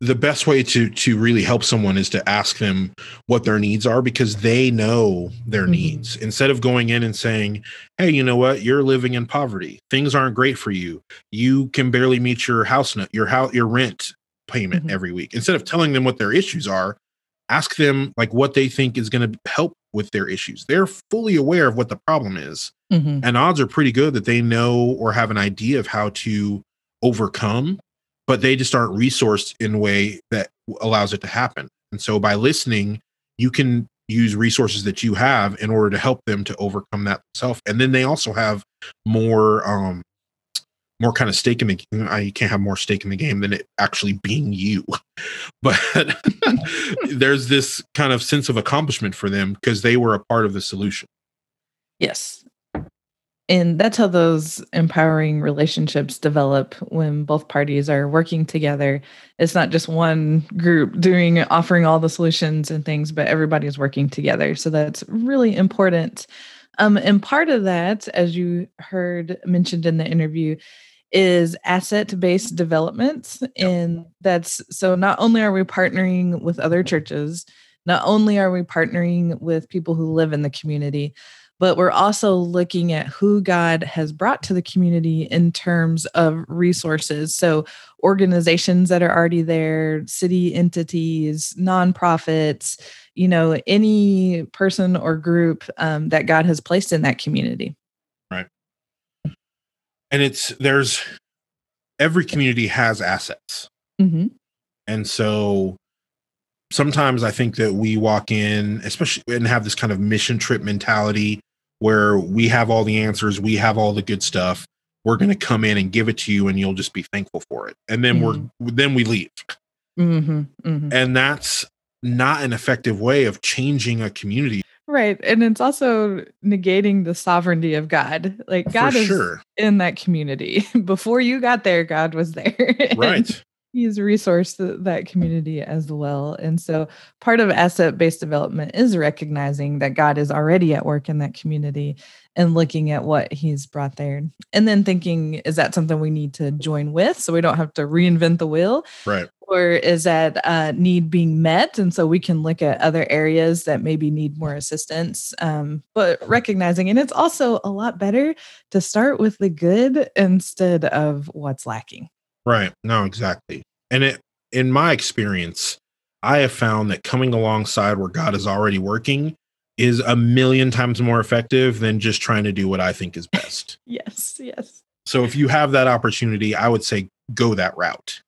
the best way to to really help someone is to ask them what their needs are because they know their mm-hmm. needs instead of going in and saying hey you know what you're living in poverty things aren't great for you you can barely meet your house your house your rent payment mm-hmm. every week instead of telling them what their issues are ask them like what they think is going to help with their issues they're fully aware of what the problem is mm-hmm. and odds are pretty good that they know or have an idea of how to overcome but they just aren't resourced in a way that allows it to happen. And so by listening, you can use resources that you have in order to help them to overcome that self. And then they also have more um more kind of stake in the game. I can't have more stake in the game than it actually being you. But there's this kind of sense of accomplishment for them because they were a part of the solution. Yes and that's how those empowering relationships develop when both parties are working together. It's not just one group doing offering all the solutions and things but everybody's working together. So that's really important. Um, and part of that as you heard mentioned in the interview is asset based development and that's so not only are we partnering with other churches not only are we partnering with people who live in the community, but we're also looking at who God has brought to the community in terms of resources. So, organizations that are already there, city entities, nonprofits, you know, any person or group um, that God has placed in that community. Right. And it's, there's, every community has assets. Mm-hmm. And so sometimes I think that we walk in, especially and have this kind of mission trip mentality where we have all the answers, we have all the good stuff. We're going to come in and give it to you, and you'll just be thankful for it. And then mm-hmm. we're then we leave. Mm-hmm, mm-hmm. And that's not an effective way of changing a community. Right. And it's also negating the sovereignty of God. Like God For is sure. in that community. Before you got there, God was there. Right he's resourced that community as well. And so part of asset based development is recognizing that God is already at work in that community and looking at what he's brought there. And then thinking, is that something we need to join with so we don't have to reinvent the wheel? Right. Or is that uh, need being met? And so we can look at other areas that maybe need more assistance. Um, but recognizing, and it's also a lot better to start with the good instead of what's lacking. Right. No, exactly. And it, in my experience, I have found that coming alongside where God is already working is a million times more effective than just trying to do what I think is best. yes, yes. So if you have that opportunity, I would say go that route.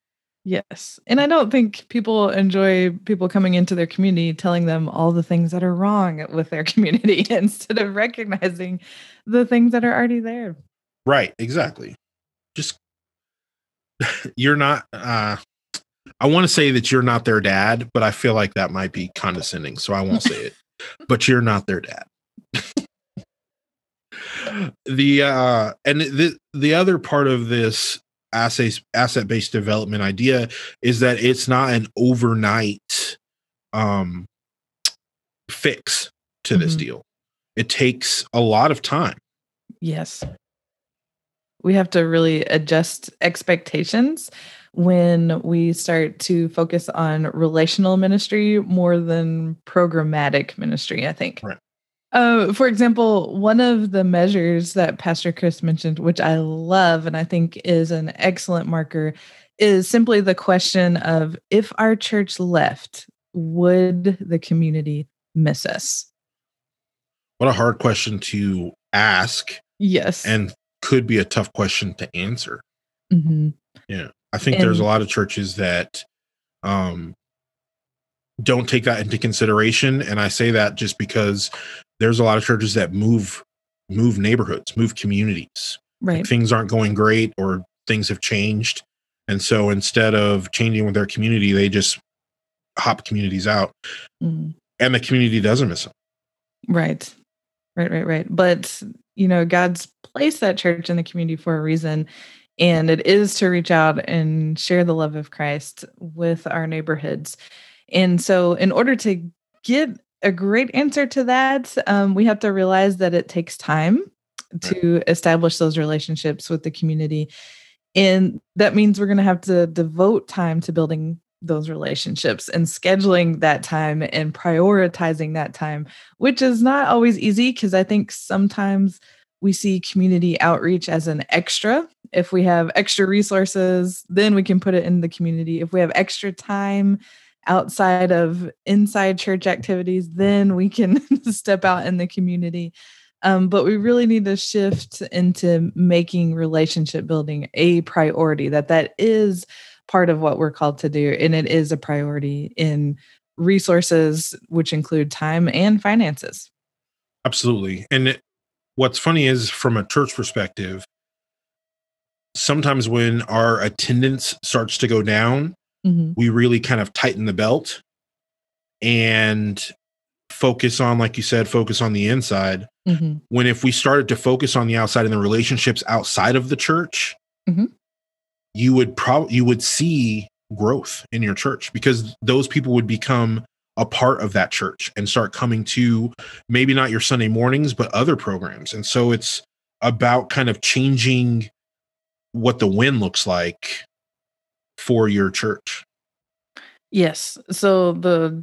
Yes. And I don't think people enjoy people coming into their community telling them all the things that are wrong with their community instead of recognizing the things that are already there. Right, exactly. Just you're not uh I want to say that you're not their dad, but I feel like that might be condescending, so I won't say it. But you're not their dad. the uh and the the other part of this asset asset based development idea is that it's not an overnight um fix to mm-hmm. this deal. It takes a lot of time. Yes we have to really adjust expectations when we start to focus on relational ministry more than programmatic ministry, I think. Right. Uh, for example, one of the measures that Pastor Chris mentioned, which I love and I think is an excellent marker, is simply the question of if our church left, would the community miss us? What a hard question to ask. Yes. And could be a tough question to answer. Mm-hmm. Yeah. I think and, there's a lot of churches that um, don't take that into consideration. And I say that just because there's a lot of churches that move move neighborhoods, move communities. Right. Like things aren't going great or things have changed. And so instead of changing with their community, they just hop communities out. Mm. And the community doesn't miss them. Right. Right, right, right. But you know, God's placed that church in the community for a reason. And it is to reach out and share the love of Christ with our neighborhoods. And so, in order to get a great answer to that, um, we have to realize that it takes time to establish those relationships with the community. And that means we're going to have to devote time to building those relationships and scheduling that time and prioritizing that time, which is not always easy because I think sometimes we see community outreach as an extra. If we have extra resources, then we can put it in the community. If we have extra time outside of inside church activities, then we can step out in the community. Um, but we really need to shift into making relationship building a priority that that is part of what we're called to do. And it is a priority in resources, which include time and finances. Absolutely. And it, what's funny is from a church perspective, sometimes when our attendance starts to go down, mm-hmm. we really kind of tighten the belt and focus on, like you said, focus on the inside. Mm-hmm. When if we started to focus on the outside and the relationships outside of the church, mm-hmm you would probably you would see growth in your church because those people would become a part of that church and start coming to maybe not your Sunday mornings but other programs. And so it's about kind of changing what the win looks like for your church. Yes. So the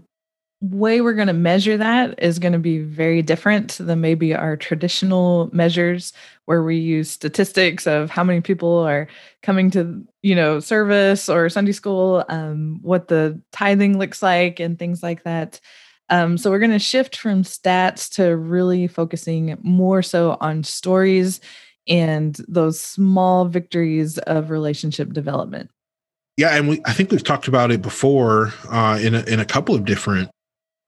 way we're going to measure that is going to be very different than maybe our traditional measures where we use statistics of how many people are coming to you know service or sunday school um, what the tithing looks like and things like that. Um, so we're going to shift from stats to really focusing more so on stories and those small victories of relationship development. Yeah and we i think we've talked about it before uh, in, a, in a couple of different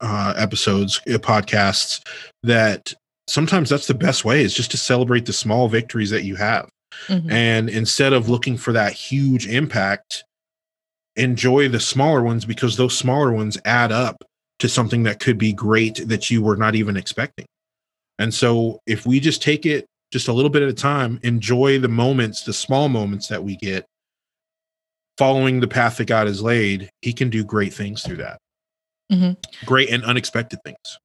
uh, episodes, uh, podcasts, that sometimes that's the best way is just to celebrate the small victories that you have. Mm-hmm. And instead of looking for that huge impact, enjoy the smaller ones because those smaller ones add up to something that could be great that you were not even expecting. And so if we just take it just a little bit at a time, enjoy the moments, the small moments that we get, following the path that God has laid, He can do great things through that mm-hmm. great and unexpected things.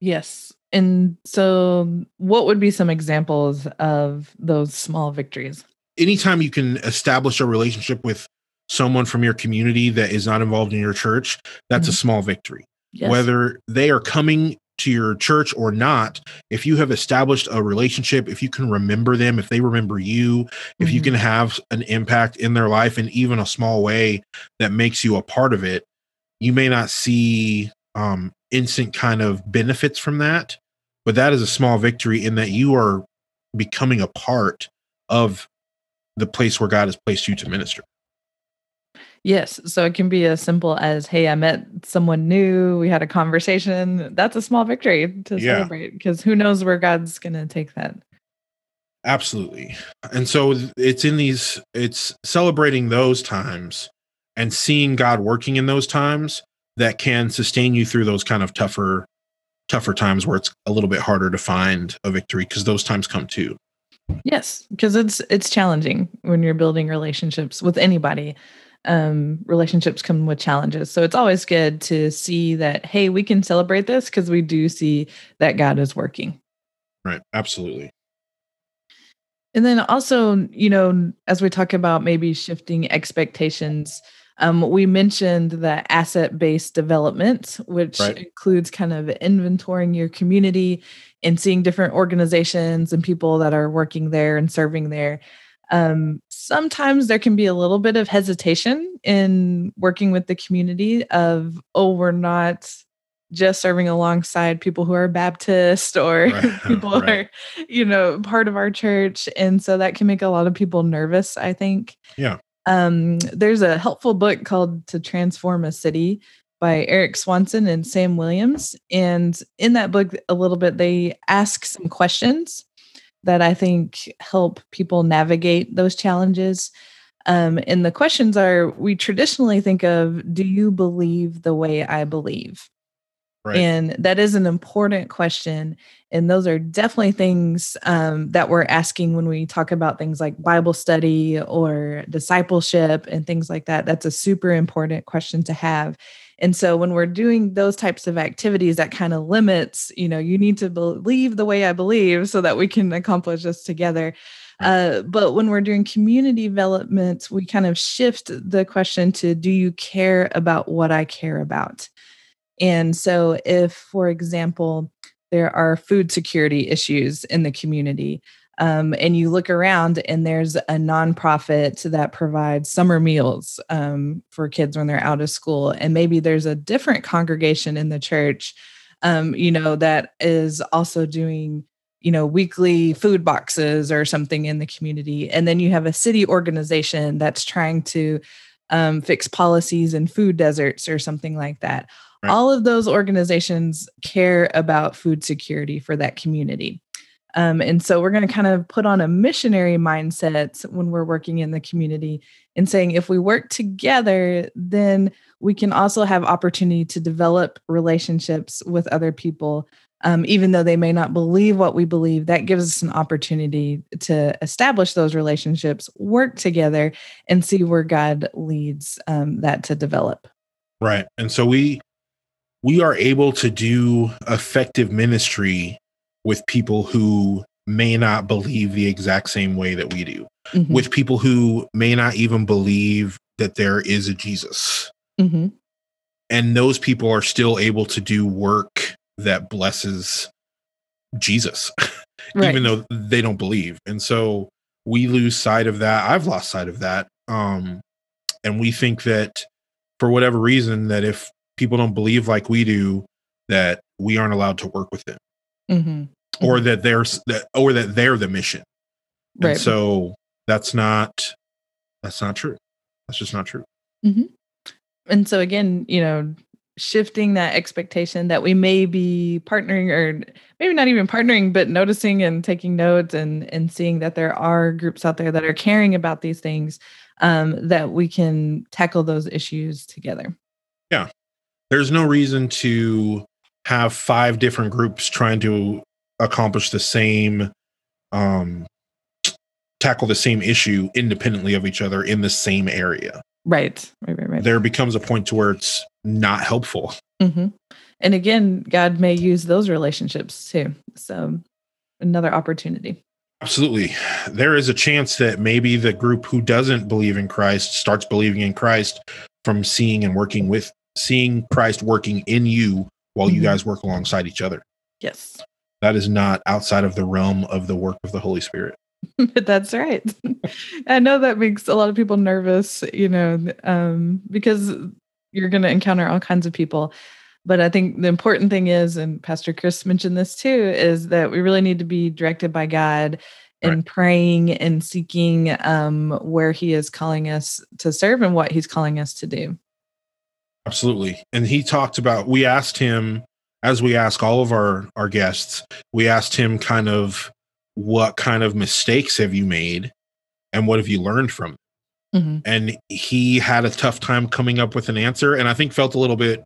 Yes. And so, what would be some examples of those small victories? Anytime you can establish a relationship with someone from your community that is not involved in your church, that's mm-hmm. a small victory. Yes. Whether they are coming to your church or not, if you have established a relationship, if you can remember them, if they remember you, mm-hmm. if you mm-hmm. can have an impact in their life in even a small way that makes you a part of it, you may not see um, instant kind of benefits from that, but that is a small victory in that you are becoming a part of the place where God has placed you to minister. Yes. So it can be as simple as, hey, I met someone new. We had a conversation. That's a small victory to yeah. celebrate because who knows where God's going to take that. Absolutely. And so it's in these, it's celebrating those times and seeing God working in those times that can sustain you through those kind of tougher tougher times where it's a little bit harder to find a victory because those times come too. Yes, because it's it's challenging when you're building relationships with anybody. Um, relationships come with challenges. So it's always good to see that, hey, we can celebrate this because we do see that God is working. Right. Absolutely. And then also, you know, as we talk about maybe shifting expectations, um, we mentioned the asset based development, which right. includes kind of inventorying your community and seeing different organizations and people that are working there and serving there. Um, sometimes there can be a little bit of hesitation in working with the community of, oh, we're not just serving alongside people who are Baptist or right. people right. are, you know, part of our church. And so that can make a lot of people nervous, I think. Yeah. Um, there's a helpful book called To Transform a City by Eric Swanson and Sam Williams. And in that book, a little bit, they ask some questions that I think help people navigate those challenges. Um, and the questions are we traditionally think of, do you believe the way I believe? Right. And that is an important question. And those are definitely things um, that we're asking when we talk about things like Bible study or discipleship and things like that. That's a super important question to have. And so when we're doing those types of activities, that kind of limits, you know, you need to believe the way I believe so that we can accomplish this together. Uh, but when we're doing community development, we kind of shift the question to do you care about what I care about? And so, if, for example, there are food security issues in the community, um, and you look around and there's a nonprofit that provides summer meals um, for kids when they're out of school, and maybe there's a different congregation in the church, um, you know, that is also doing you know weekly food boxes or something in the community and then you have a city organization that's trying to um, fix policies in food deserts or something like that Right. All of those organizations care about food security for that community. Um, and so we're going to kind of put on a missionary mindset when we're working in the community and saying if we work together, then we can also have opportunity to develop relationships with other people. Um, even though they may not believe what we believe, that gives us an opportunity to establish those relationships, work together, and see where God leads um, that to develop. Right. And so we we are able to do effective ministry with people who may not believe the exact same way that we do, mm-hmm. with people who may not even believe that there is a Jesus. Mm-hmm. and those people are still able to do work that blesses Jesus, right. even though they don't believe. And so we lose sight of that. I've lost sight of that. Um, and we think that for whatever reason, that if people don't believe like we do, that we aren't allowed to work with them, mm-hmm. or mm-hmm. that they're that, or that they're the mission. Right. And so that's not that's not true. That's just not true. Mm-hmm. And so again, you know, shifting that expectation that we may be partnering or maybe not even partnering but noticing and taking notes and and seeing that there are groups out there that are caring about these things um, that we can tackle those issues together yeah there's no reason to have five different groups trying to accomplish the same um tackle the same issue independently of each other in the same area right right right right there becomes a point to where it's not helpful. Mm-hmm. And again, God may use those relationships too. So another opportunity. Absolutely. There is a chance that maybe the group who doesn't believe in Christ starts believing in Christ from seeing and working with seeing Christ working in you while mm-hmm. you guys work alongside each other. Yes. That is not outside of the realm of the work of the Holy Spirit. That's right. I know that makes a lot of people nervous, you know, um, because you're going to encounter all kinds of people. But I think the important thing is, and Pastor Chris mentioned this too, is that we really need to be directed by God and right. praying and seeking um, where He is calling us to serve and what He's calling us to do. Absolutely. And he talked about, we asked him, as we ask all of our, our guests, we asked him kind of what kind of mistakes have you made and what have you learned from Mm-hmm. And he had a tough time coming up with an answer. And I think felt a little bit,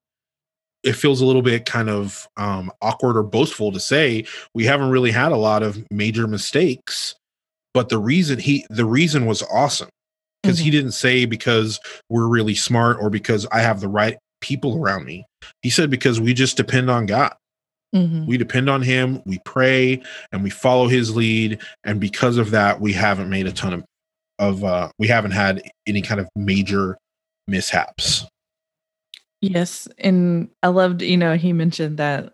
it feels a little bit kind of um, awkward or boastful to say we haven't really had a lot of major mistakes. But the reason he, the reason was awesome because mm-hmm. he didn't say because we're really smart or because I have the right people around me. He said because we just depend on God. Mm-hmm. We depend on him, we pray, and we follow his lead. And because of that, we haven't made a ton of of uh we haven't had any kind of major mishaps yes and i loved you know he mentioned that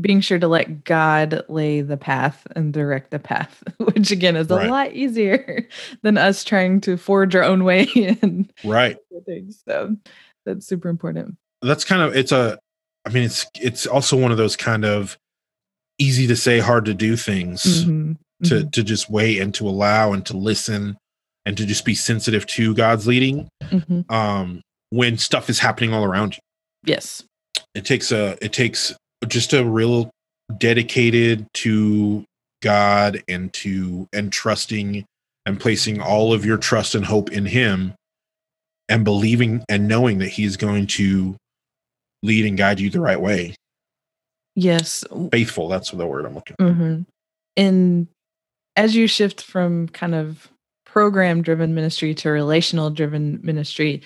being sure to let god lay the path and direct the path which again is a right. lot easier than us trying to forge our own way and right things so that's super important that's kind of it's a i mean it's it's also one of those kind of easy to say hard to do things mm-hmm. to mm-hmm. to just wait and to allow and to listen and to just be sensitive to God's leading mm-hmm. um, when stuff is happening all around you. Yes. It takes a it takes just a real dedicated to God and to and trusting and placing all of your trust and hope in him and believing and knowing that he's going to lead and guide you the right way. Yes. Faithful, that's the word I'm looking for. Mm-hmm. And as you shift from kind of program driven ministry to relational driven ministry,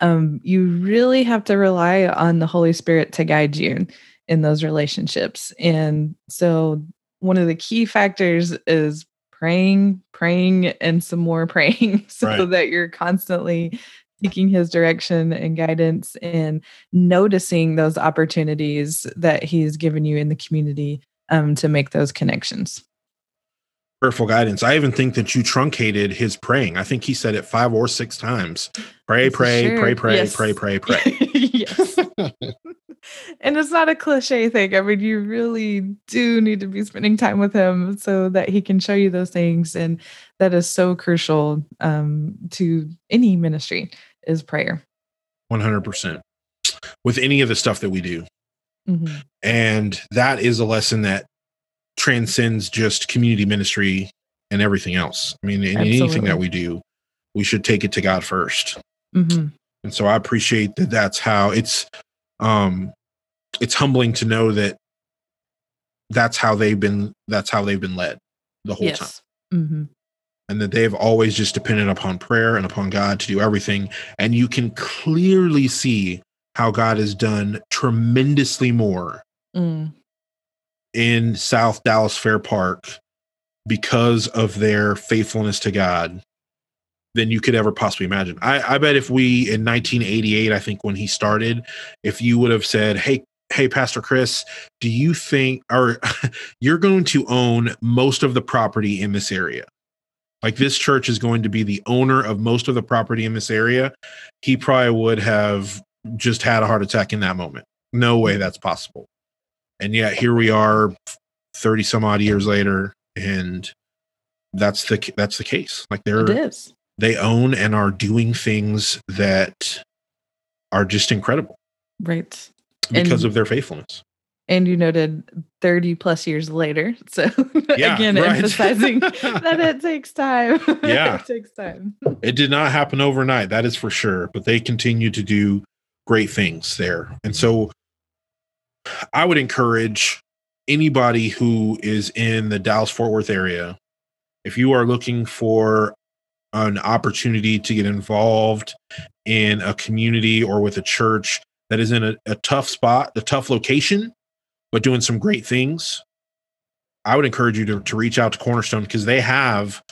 um, you really have to rely on the Holy Spirit to guide you in those relationships. And so, one of the key factors is praying, praying, and some more praying so right. that you're constantly seeking his direction and guidance and noticing those opportunities that he's given you in the community um, to make those connections prayerful guidance. I even think that you truncated his praying. I think he said it five or six times. Pray, pray, sure. pray, pray, yes. pray, pray, pray, pray. yes. And it's not a cliche thing. I mean, you really do need to be spending time with him so that he can show you those things. And that is so crucial um, to any ministry is prayer. 100%. With any of the stuff that we do. Mm-hmm. And that is a lesson that transcends just community ministry and everything else. I mean, in Absolutely. anything that we do, we should take it to God 1st mm-hmm. And so I appreciate that. That's how it's. Um, it's humbling to know that that's how they've been. That's how they've been led the whole yes. time. Mm-hmm. And that they've always just depended upon prayer and upon God to do everything. And you can clearly see how God has done tremendously more mm in South Dallas Fair Park because of their faithfulness to God than you could ever possibly imagine. I, I bet if we in 1988, I think when he started, if you would have said, "Hey, hey, Pastor Chris, do you think, or you're going to own most of the property in this area?" Like this church is going to be the owner of most of the property in this area. He probably would have just had a heart attack in that moment. No way that's possible. And yet here we are 30 some odd years later and that's the that's the case. Like they're it is they own and are doing things that are just incredible. Right. Because and, of their faithfulness. And you noted 30 plus years later. So yeah, again, right. emphasizing that it takes time. Yeah. it takes time. It did not happen overnight, that is for sure. But they continue to do great things there. And so I would encourage anybody who is in the Dallas Fort Worth area, if you are looking for an opportunity to get involved in a community or with a church that is in a, a tough spot, a tough location, but doing some great things, I would encourage you to, to reach out to Cornerstone because they have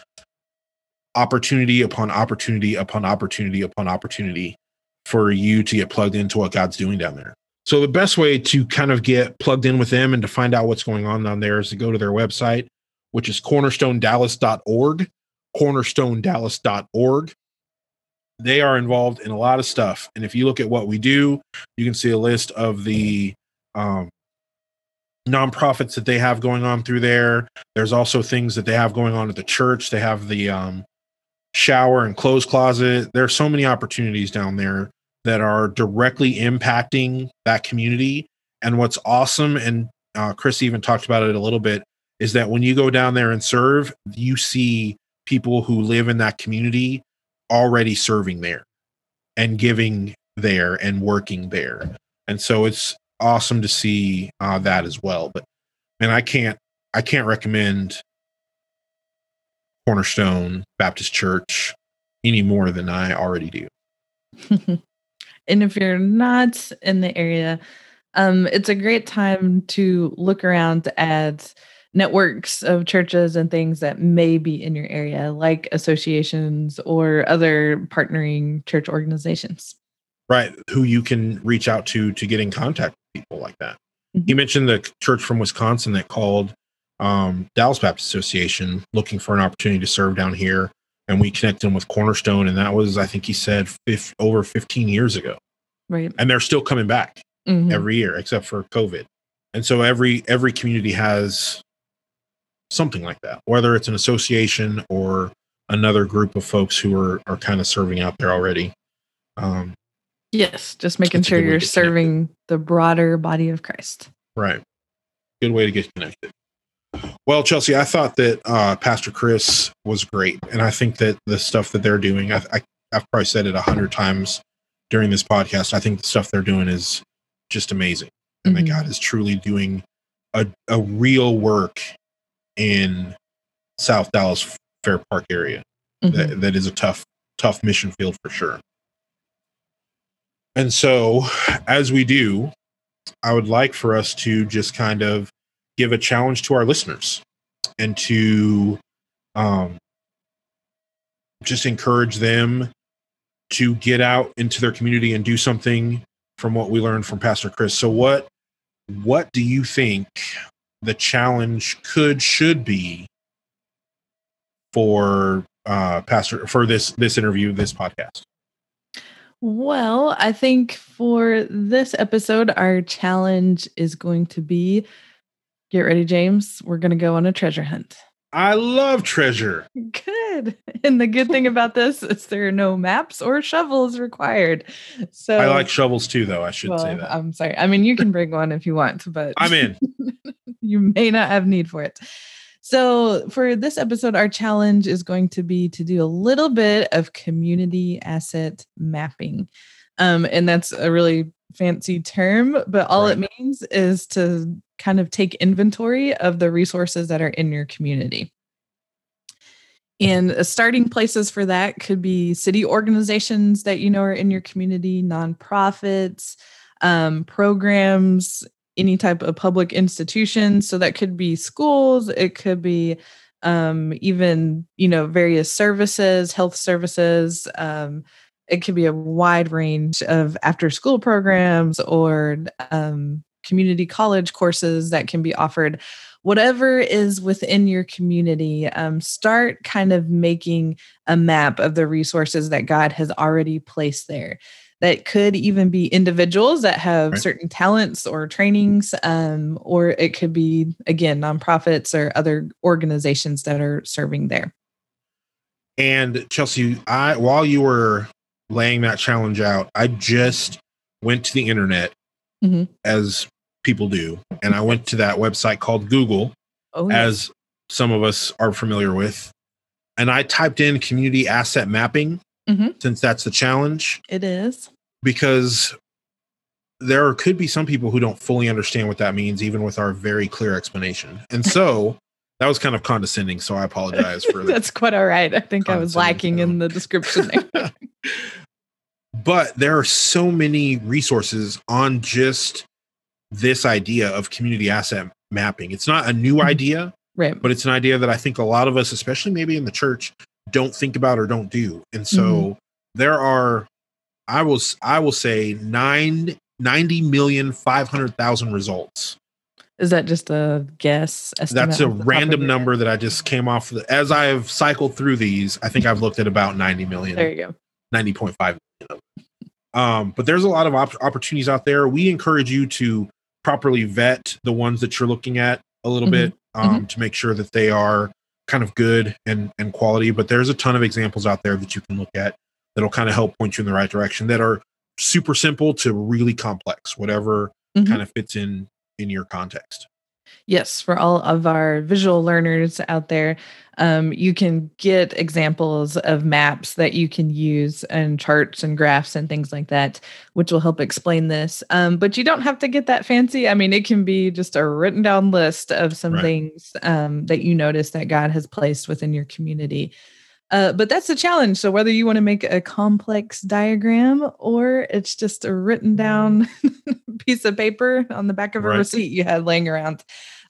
opportunity upon opportunity upon opportunity upon opportunity for you to get plugged into what God's doing down there. So the best way to kind of get plugged in with them and to find out what's going on down there is to go to their website, which is cornerstonedallas.org cornerstonedallas.org. They are involved in a lot of stuff. And if you look at what we do, you can see a list of the um, nonprofits that they have going on through there. There's also things that they have going on at the church. They have the um, shower and clothes closet. There are so many opportunities down there that are directly impacting that community. And what's awesome, and uh, Chris even talked about it a little bit, is that when you go down there and serve, you see people who live in that community already serving there and giving there and working there. And so it's awesome to see uh, that as well. But and I can't I can't recommend Cornerstone Baptist Church any more than I already do. and if you're not in the area, um, it's a great time to look around at networks of churches and things that may be in your area, like associations or other partnering church organizations. Right. Who you can reach out to to get in contact with people like that. Mm-hmm. You mentioned the church from Wisconsin that called um, Dallas Baptist Association looking for an opportunity to serve down here. And we connected them with Cornerstone. And that was, I think he said, fif- over 15 years ago. Right. And they're still coming back mm-hmm. every year, except for COVID. And so every every community has something like that, whether it's an association or another group of folks who are, are kind of serving out there already. Um, yes, just making sure you're serving the broader body of Christ. Right. Good way to get connected. Well, Chelsea, I thought that uh, Pastor Chris was great, and I think that the stuff that they're doing, I, I, I've probably said it a hundred times during this podcast. I think the stuff they're doing is just amazing, and mm-hmm. that God is truly doing a, a real work in South Dallas Fair Park area. Mm-hmm. That, that is a tough, tough mission field for sure. And so, as we do, I would like for us to just kind of give a challenge to our listeners and to um, just encourage them to get out into their community and do something from what we learned from Pastor Chris. So, what what do you think the challenge could should be for uh pastor for this this interview this podcast. Well i think for this episode our challenge is going to be get ready james. We're going to go on a treasure hunt. I love treasure. Good. And the good thing about this is there are no maps or shovels required. So i like shovels too though i should well, say that. I'm sorry. I mean you can bring one if you want but i'm in you may not have need for it. So, for this episode, our challenge is going to be to do a little bit of community asset mapping. Um, and that's a really fancy term, but all right. it means is to kind of take inventory of the resources that are in your community. And starting places for that could be city organizations that you know are in your community, nonprofits, um, programs, any type of public institution. So that could be schools, it could be um, even you know various services, health services. Um, it could be a wide range of after school programs or um, community college courses that can be offered whatever is within your community um, start kind of making a map of the resources that god has already placed there that could even be individuals that have right. certain talents or trainings um, or it could be again nonprofits or other organizations that are serving there and chelsea i while you were laying that challenge out i just went to the internet mm-hmm. as people do. And I went to that website called Google, oh, yeah. as some of us are familiar with. And I typed in community asset mapping mm-hmm. since that's the challenge. It is. Because there could be some people who don't fully understand what that means, even with our very clear explanation. And so that was kind of condescending. So I apologize for that. That's quite all right. I think I was lacking in the description but there are so many resources on just this idea of community asset mapping. It's not a new mm-hmm. idea, right? But it's an idea that I think a lot of us, especially maybe in the church, don't think about or don't do. And so mm-hmm. there are, I will, I will say nine, 90 million, 500,000 results. Is that just a guess? That's a random number that I just came off. The, as I've cycled through these, I think I've looked at about 90 million. There you go. 90.5 million. Um, but there's a lot of op- opportunities out there. We encourage you to properly vet the ones that you're looking at a little mm-hmm. bit um, mm-hmm. to make sure that they are kind of good and and quality. But there's a ton of examples out there that you can look at that'll kind of help point you in the right direction that are super simple to really complex, whatever mm-hmm. kind of fits in in your context. Yes, for all of our visual learners out there, um, you can get examples of maps that you can use and charts and graphs and things like that, which will help explain this. Um, but you don't have to get that fancy. I mean, it can be just a written down list of some right. things um, that you notice that God has placed within your community. Uh, but that's the challenge. So whether you want to make a complex diagram or it's just a written down piece of paper on the back of a right. receipt you had laying around.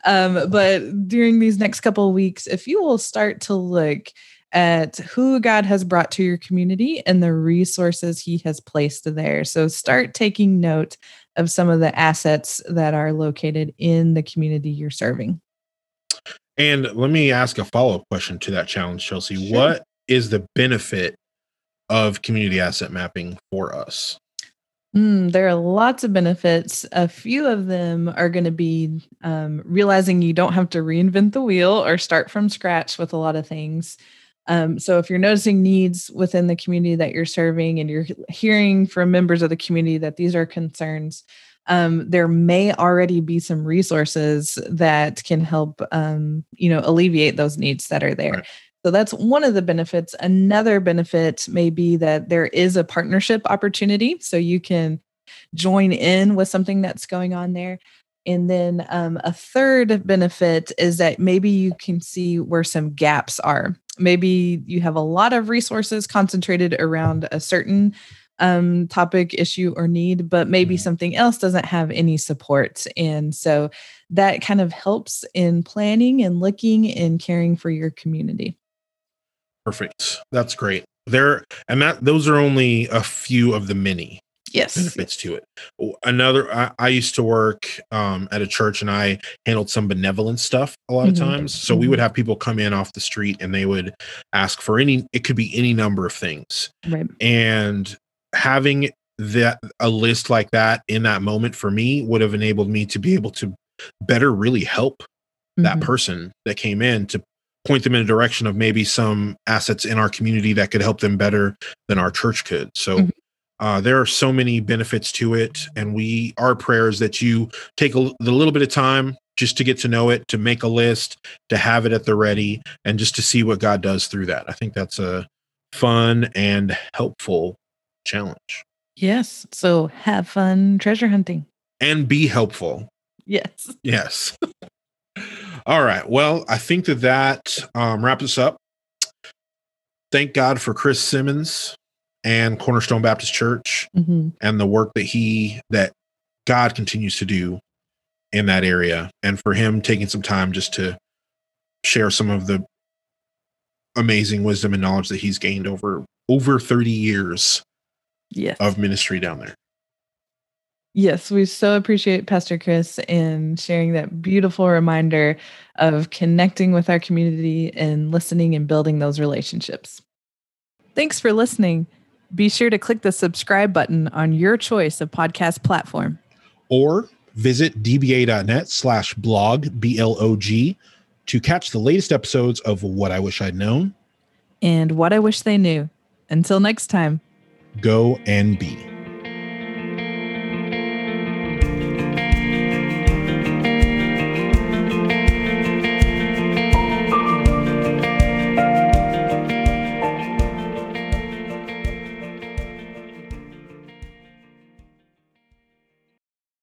Um, but during these next couple of weeks, if you will start to look at who God has brought to your community and the resources he has placed there. So start taking note of some of the assets that are located in the community you're serving. And let me ask a follow up question to that challenge, Chelsea. Sure. What is the benefit of community asset mapping for us? Mm, there are lots of benefits. A few of them are going to be um, realizing you don't have to reinvent the wheel or start from scratch with a lot of things. Um, so, if you're noticing needs within the community that you're serving and you're hearing from members of the community that these are concerns, um, there may already be some resources that can help, um, you know, alleviate those needs that are there. Right. So that's one of the benefits. Another benefit may be that there is a partnership opportunity. So you can join in with something that's going on there. And then um, a third benefit is that maybe you can see where some gaps are. Maybe you have a lot of resources concentrated around a certain um, topic, issue, or need, but maybe mm-hmm. something else doesn't have any support. And so that kind of helps in planning and looking and caring for your community. Perfect. That's great. There and that those are only a few of the many yes benefits to it. Another I, I used to work um, at a church and I handled some benevolent stuff a lot of mm-hmm. times. So mm-hmm. we would have people come in off the street and they would ask for any it could be any number of things. Right. And having that a list like that in that moment for me would have enabled me to be able to better really help mm-hmm. that person that came in to point them in a direction of maybe some assets in our community that could help them better than our church could. So mm-hmm. uh, there are so many benefits to it, and we our prayers that you take a, the little bit of time just to get to know it, to make a list, to have it at the ready, and just to see what God does through that. I think that's a fun and helpful challenge. Yes. So have fun treasure hunting and be helpful. Yes. Yes. All right. Well, I think that that um, wraps us up. Thank God for Chris Simmons and Cornerstone Baptist Church mm-hmm. and the work that he that God continues to do in that area, and for him taking some time just to share some of the amazing wisdom and knowledge that he's gained over over 30 years yes. of ministry down there. Yes, we so appreciate Pastor Chris in sharing that beautiful reminder of connecting with our community and listening and building those relationships. Thanks for listening. Be sure to click the subscribe button on your choice of podcast platform. Or visit dba.net slash blog, B L O G, to catch the latest episodes of What I Wish I'd Known and What I Wish They Knew. Until next time, go and be.